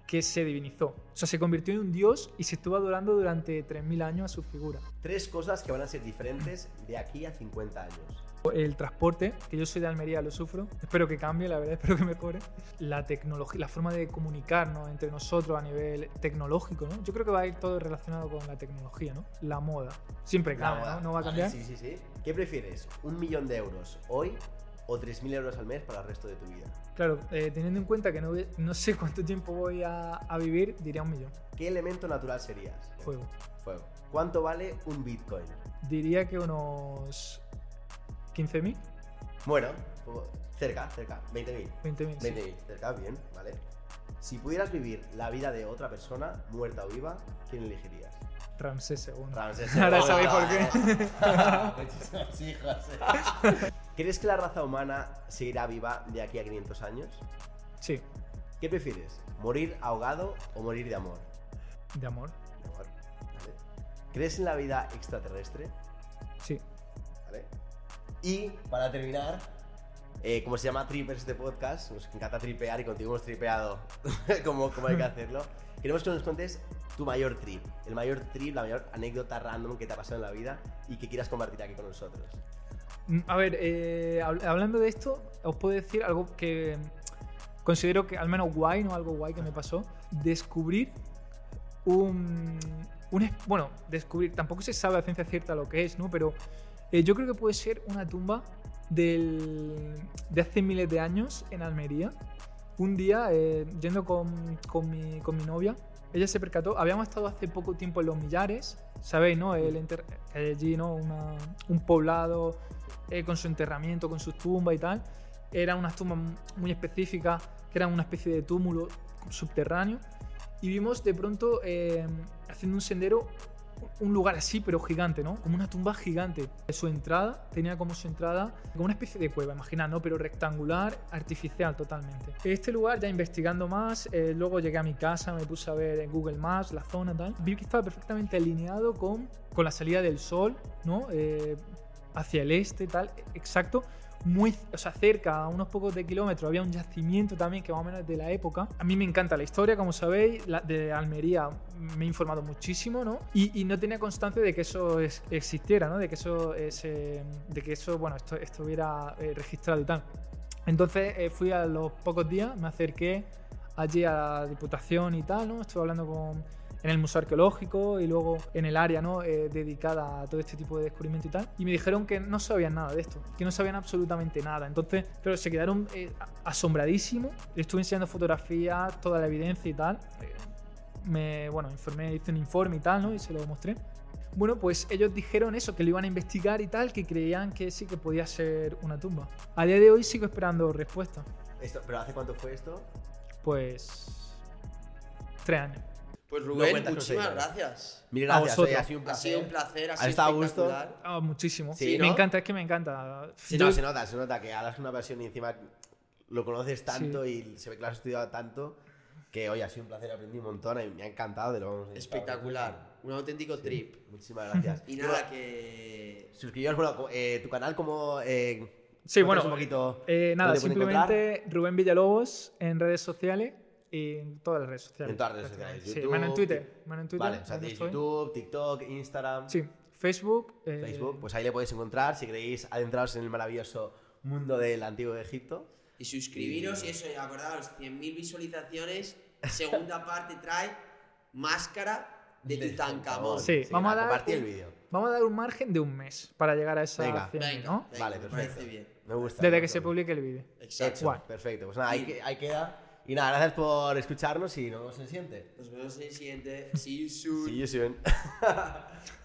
[SPEAKER 2] que se divinizó. O sea, se convirtió en un dios y se estuvo adorando durante 3.000 años a su figura.
[SPEAKER 3] Tres cosas que van a ser diferentes de aquí a 50 años.
[SPEAKER 2] El transporte, que yo soy de Almería, lo sufro. Espero que cambie, la verdad, (laughs) espero que mejore. La tecnología, la forma de comunicarnos entre nosotros a nivel tecnológico, ¿no? Yo creo que va a ir todo relacionado con la tecnología, ¿no? La moda. Siempre cambia. ¿no? No va a
[SPEAKER 3] Vale,
[SPEAKER 2] cambiar.
[SPEAKER 3] Sí, sí, sí. ¿Qué prefieres? ¿Un millón de euros hoy o 3.000 euros al mes para el resto de tu vida?
[SPEAKER 2] Claro, eh, teniendo en cuenta que no, no sé cuánto tiempo voy a, a vivir, diría un millón.
[SPEAKER 3] ¿Qué elemento natural serías?
[SPEAKER 2] Fuego.
[SPEAKER 3] Fuego. ¿Cuánto vale un Bitcoin?
[SPEAKER 2] Diría que unos 15.000,
[SPEAKER 3] Bueno, cerca, cerca. 20.000.
[SPEAKER 2] 20.000. sí.
[SPEAKER 3] 20.000, cerca, bien, vale. Si pudieras vivir la vida de otra persona, muerta o viva, ¿quién elegirías?
[SPEAKER 2] Ramsés II.
[SPEAKER 3] Ramsés (laughs)
[SPEAKER 2] Ahora
[SPEAKER 3] II.
[SPEAKER 2] sabéis por qué. (laughs)
[SPEAKER 3] Hijos. ¿Crees que la raza humana seguirá viva de aquí a 500 años?
[SPEAKER 2] Sí,
[SPEAKER 3] ¿Qué prefieres? ¿Morir ahogado o morir de amor?
[SPEAKER 2] de amor.
[SPEAKER 3] De amor, vale. ¿Crees en la vida extraterrestre?
[SPEAKER 2] Sí.
[SPEAKER 3] Y para terminar, eh, como se llama Trippers este podcast, nos encanta tripear y contigo hemos tripeado (laughs) como, como hay que hacerlo. (laughs) Queremos que nos cuentes tu mayor trip, el mayor trip, la mayor anécdota random que te ha pasado en la vida y que quieras compartir aquí con nosotros.
[SPEAKER 2] Mm, A ver, eh, hab- hablando de esto, os puedo decir algo que considero que al menos guay, no algo guay que me pasó. Descubrir un, un bueno, descubrir, tampoco se sabe a ciencia cierta lo que es, ¿no? Pero eh, yo creo que puede ser una tumba del, de hace miles de años en Almería. Un día, eh, yendo con, con mi, con mi novia, ella se percató, habíamos estado hace poco tiempo en Los Millares, ¿sabéis, no? El allí, ¿no? Un poblado eh, con su enterramiento, con sus tumbas y tal. Eran unas tumbas muy específicas, que eran una especie de túmulo subterráneo. Y vimos de pronto, eh, haciendo un sendero, un lugar así, pero gigante, ¿no? Como una tumba gigante. Su entrada, tenía como su entrada, como una especie de cueva, imaginad, ¿no? Pero rectangular, artificial totalmente. Este lugar, ya investigando más, eh, luego llegué a mi casa, me puse a ver en Google Maps la zona tal. Vi que estaba perfectamente alineado con, con la salida del sol, ¿no? Eh, hacia el este, tal, exacto. Muy, o sea, cerca, a unos pocos de kilómetros, había un yacimiento también que más o menos de la época. A mí me encanta la historia, como sabéis, de Almería me he informado muchísimo, ¿no? Y, y no tenía constancia de que eso es- existiera, ¿no? De que eso, es, eh, de que eso bueno, esto, estuviera eh, registrado y tal. Entonces eh, fui a los pocos días, me acerqué allí a la Diputación y tal, ¿no? Estuve hablando con, en el Museo Arqueológico y luego en el área, ¿no? Eh, dedicada a todo este tipo de descubrimiento y tal. Y me dijeron que no sabían nada de esto, que no sabían absolutamente nada. Entonces, pero se quedaron eh, asombradísimos. Les estuve enseñando fotografías, toda la evidencia y tal. Eh, me, bueno, informé, hice un informe y tal, ¿no? Y se lo mostré. Bueno, pues ellos dijeron eso, que lo iban a investigar y tal, que creían que sí que podía ser una tumba. A día de hoy sigo esperando respuesta.
[SPEAKER 3] Esto, ¿Pero hace cuánto fue esto?
[SPEAKER 2] Pues. Tres años.
[SPEAKER 1] Pues Rubén, muchísimas gracias.
[SPEAKER 3] Mil
[SPEAKER 2] A
[SPEAKER 3] gracias,
[SPEAKER 2] vosotros.
[SPEAKER 3] oye, ha sido un
[SPEAKER 1] Ha
[SPEAKER 3] placer.
[SPEAKER 1] sido un placer, ha
[SPEAKER 3] ¿Has
[SPEAKER 1] sido
[SPEAKER 3] estado a gusto?
[SPEAKER 2] Ah, muchísimo.
[SPEAKER 3] Sí,
[SPEAKER 2] Me
[SPEAKER 3] ¿no?
[SPEAKER 2] encanta, es que me encanta.
[SPEAKER 3] Sí,
[SPEAKER 2] Yo-
[SPEAKER 3] no, se nota, se nota que hablas una pasión y encima lo conoces tanto y se ve que lo has estudiado tanto que, oye, ha sido un placer, aprendí un montón y me ha encantado. De lo vamos a.
[SPEAKER 1] Espectacular. Un auténtico trip.
[SPEAKER 3] Muchísimas gracias. (laughs)
[SPEAKER 1] Y nada, que.
[SPEAKER 3] Suscribiros, bueno, eh, tu canal como... Eh,
[SPEAKER 2] Sí, bueno,
[SPEAKER 3] un poquito
[SPEAKER 2] eh, nada, simplemente Rubén Villalobos en redes sociales y en todas las redes sociales.
[SPEAKER 3] En todas las redes sociales,
[SPEAKER 2] Sí,
[SPEAKER 3] YouTube,
[SPEAKER 2] menos en Twitter. menos en Twitter.
[SPEAKER 3] Vale, o sea. YouTube, TikTok, Instagram,
[SPEAKER 2] Sí, Facebook. eh,
[SPEAKER 3] Facebook, pues ahí le podéis encontrar si queréis adentraros en el maravilloso mundo del antiguo Egipto.
[SPEAKER 1] Y suscribiros y eso, y acordaos, 100.000 visualizaciones. Segunda parte trae máscara de Tutankamón.
[SPEAKER 2] Sí, vamos
[SPEAKER 3] nada,
[SPEAKER 2] a dar
[SPEAKER 3] compartid
[SPEAKER 2] un-
[SPEAKER 3] el vídeo.
[SPEAKER 2] Vamos a dar un margen de un mes para llegar a esa
[SPEAKER 3] Venga.
[SPEAKER 2] 100.000,
[SPEAKER 1] Venga,
[SPEAKER 2] ¿no?
[SPEAKER 1] venga,
[SPEAKER 3] Vale,
[SPEAKER 1] me
[SPEAKER 3] perfecto.
[SPEAKER 1] parece bien.
[SPEAKER 3] Me gusta.
[SPEAKER 2] Desde
[SPEAKER 3] me
[SPEAKER 2] que se publique el vídeo.
[SPEAKER 1] Exacto.
[SPEAKER 3] Perfecto. Pues nada, ahí, que- ahí queda. Y nada, gracias por escucharnos y nos vemos en el siguiente.
[SPEAKER 1] Nos vemos en el siguiente. See you soon.
[SPEAKER 3] See you soon. (laughs)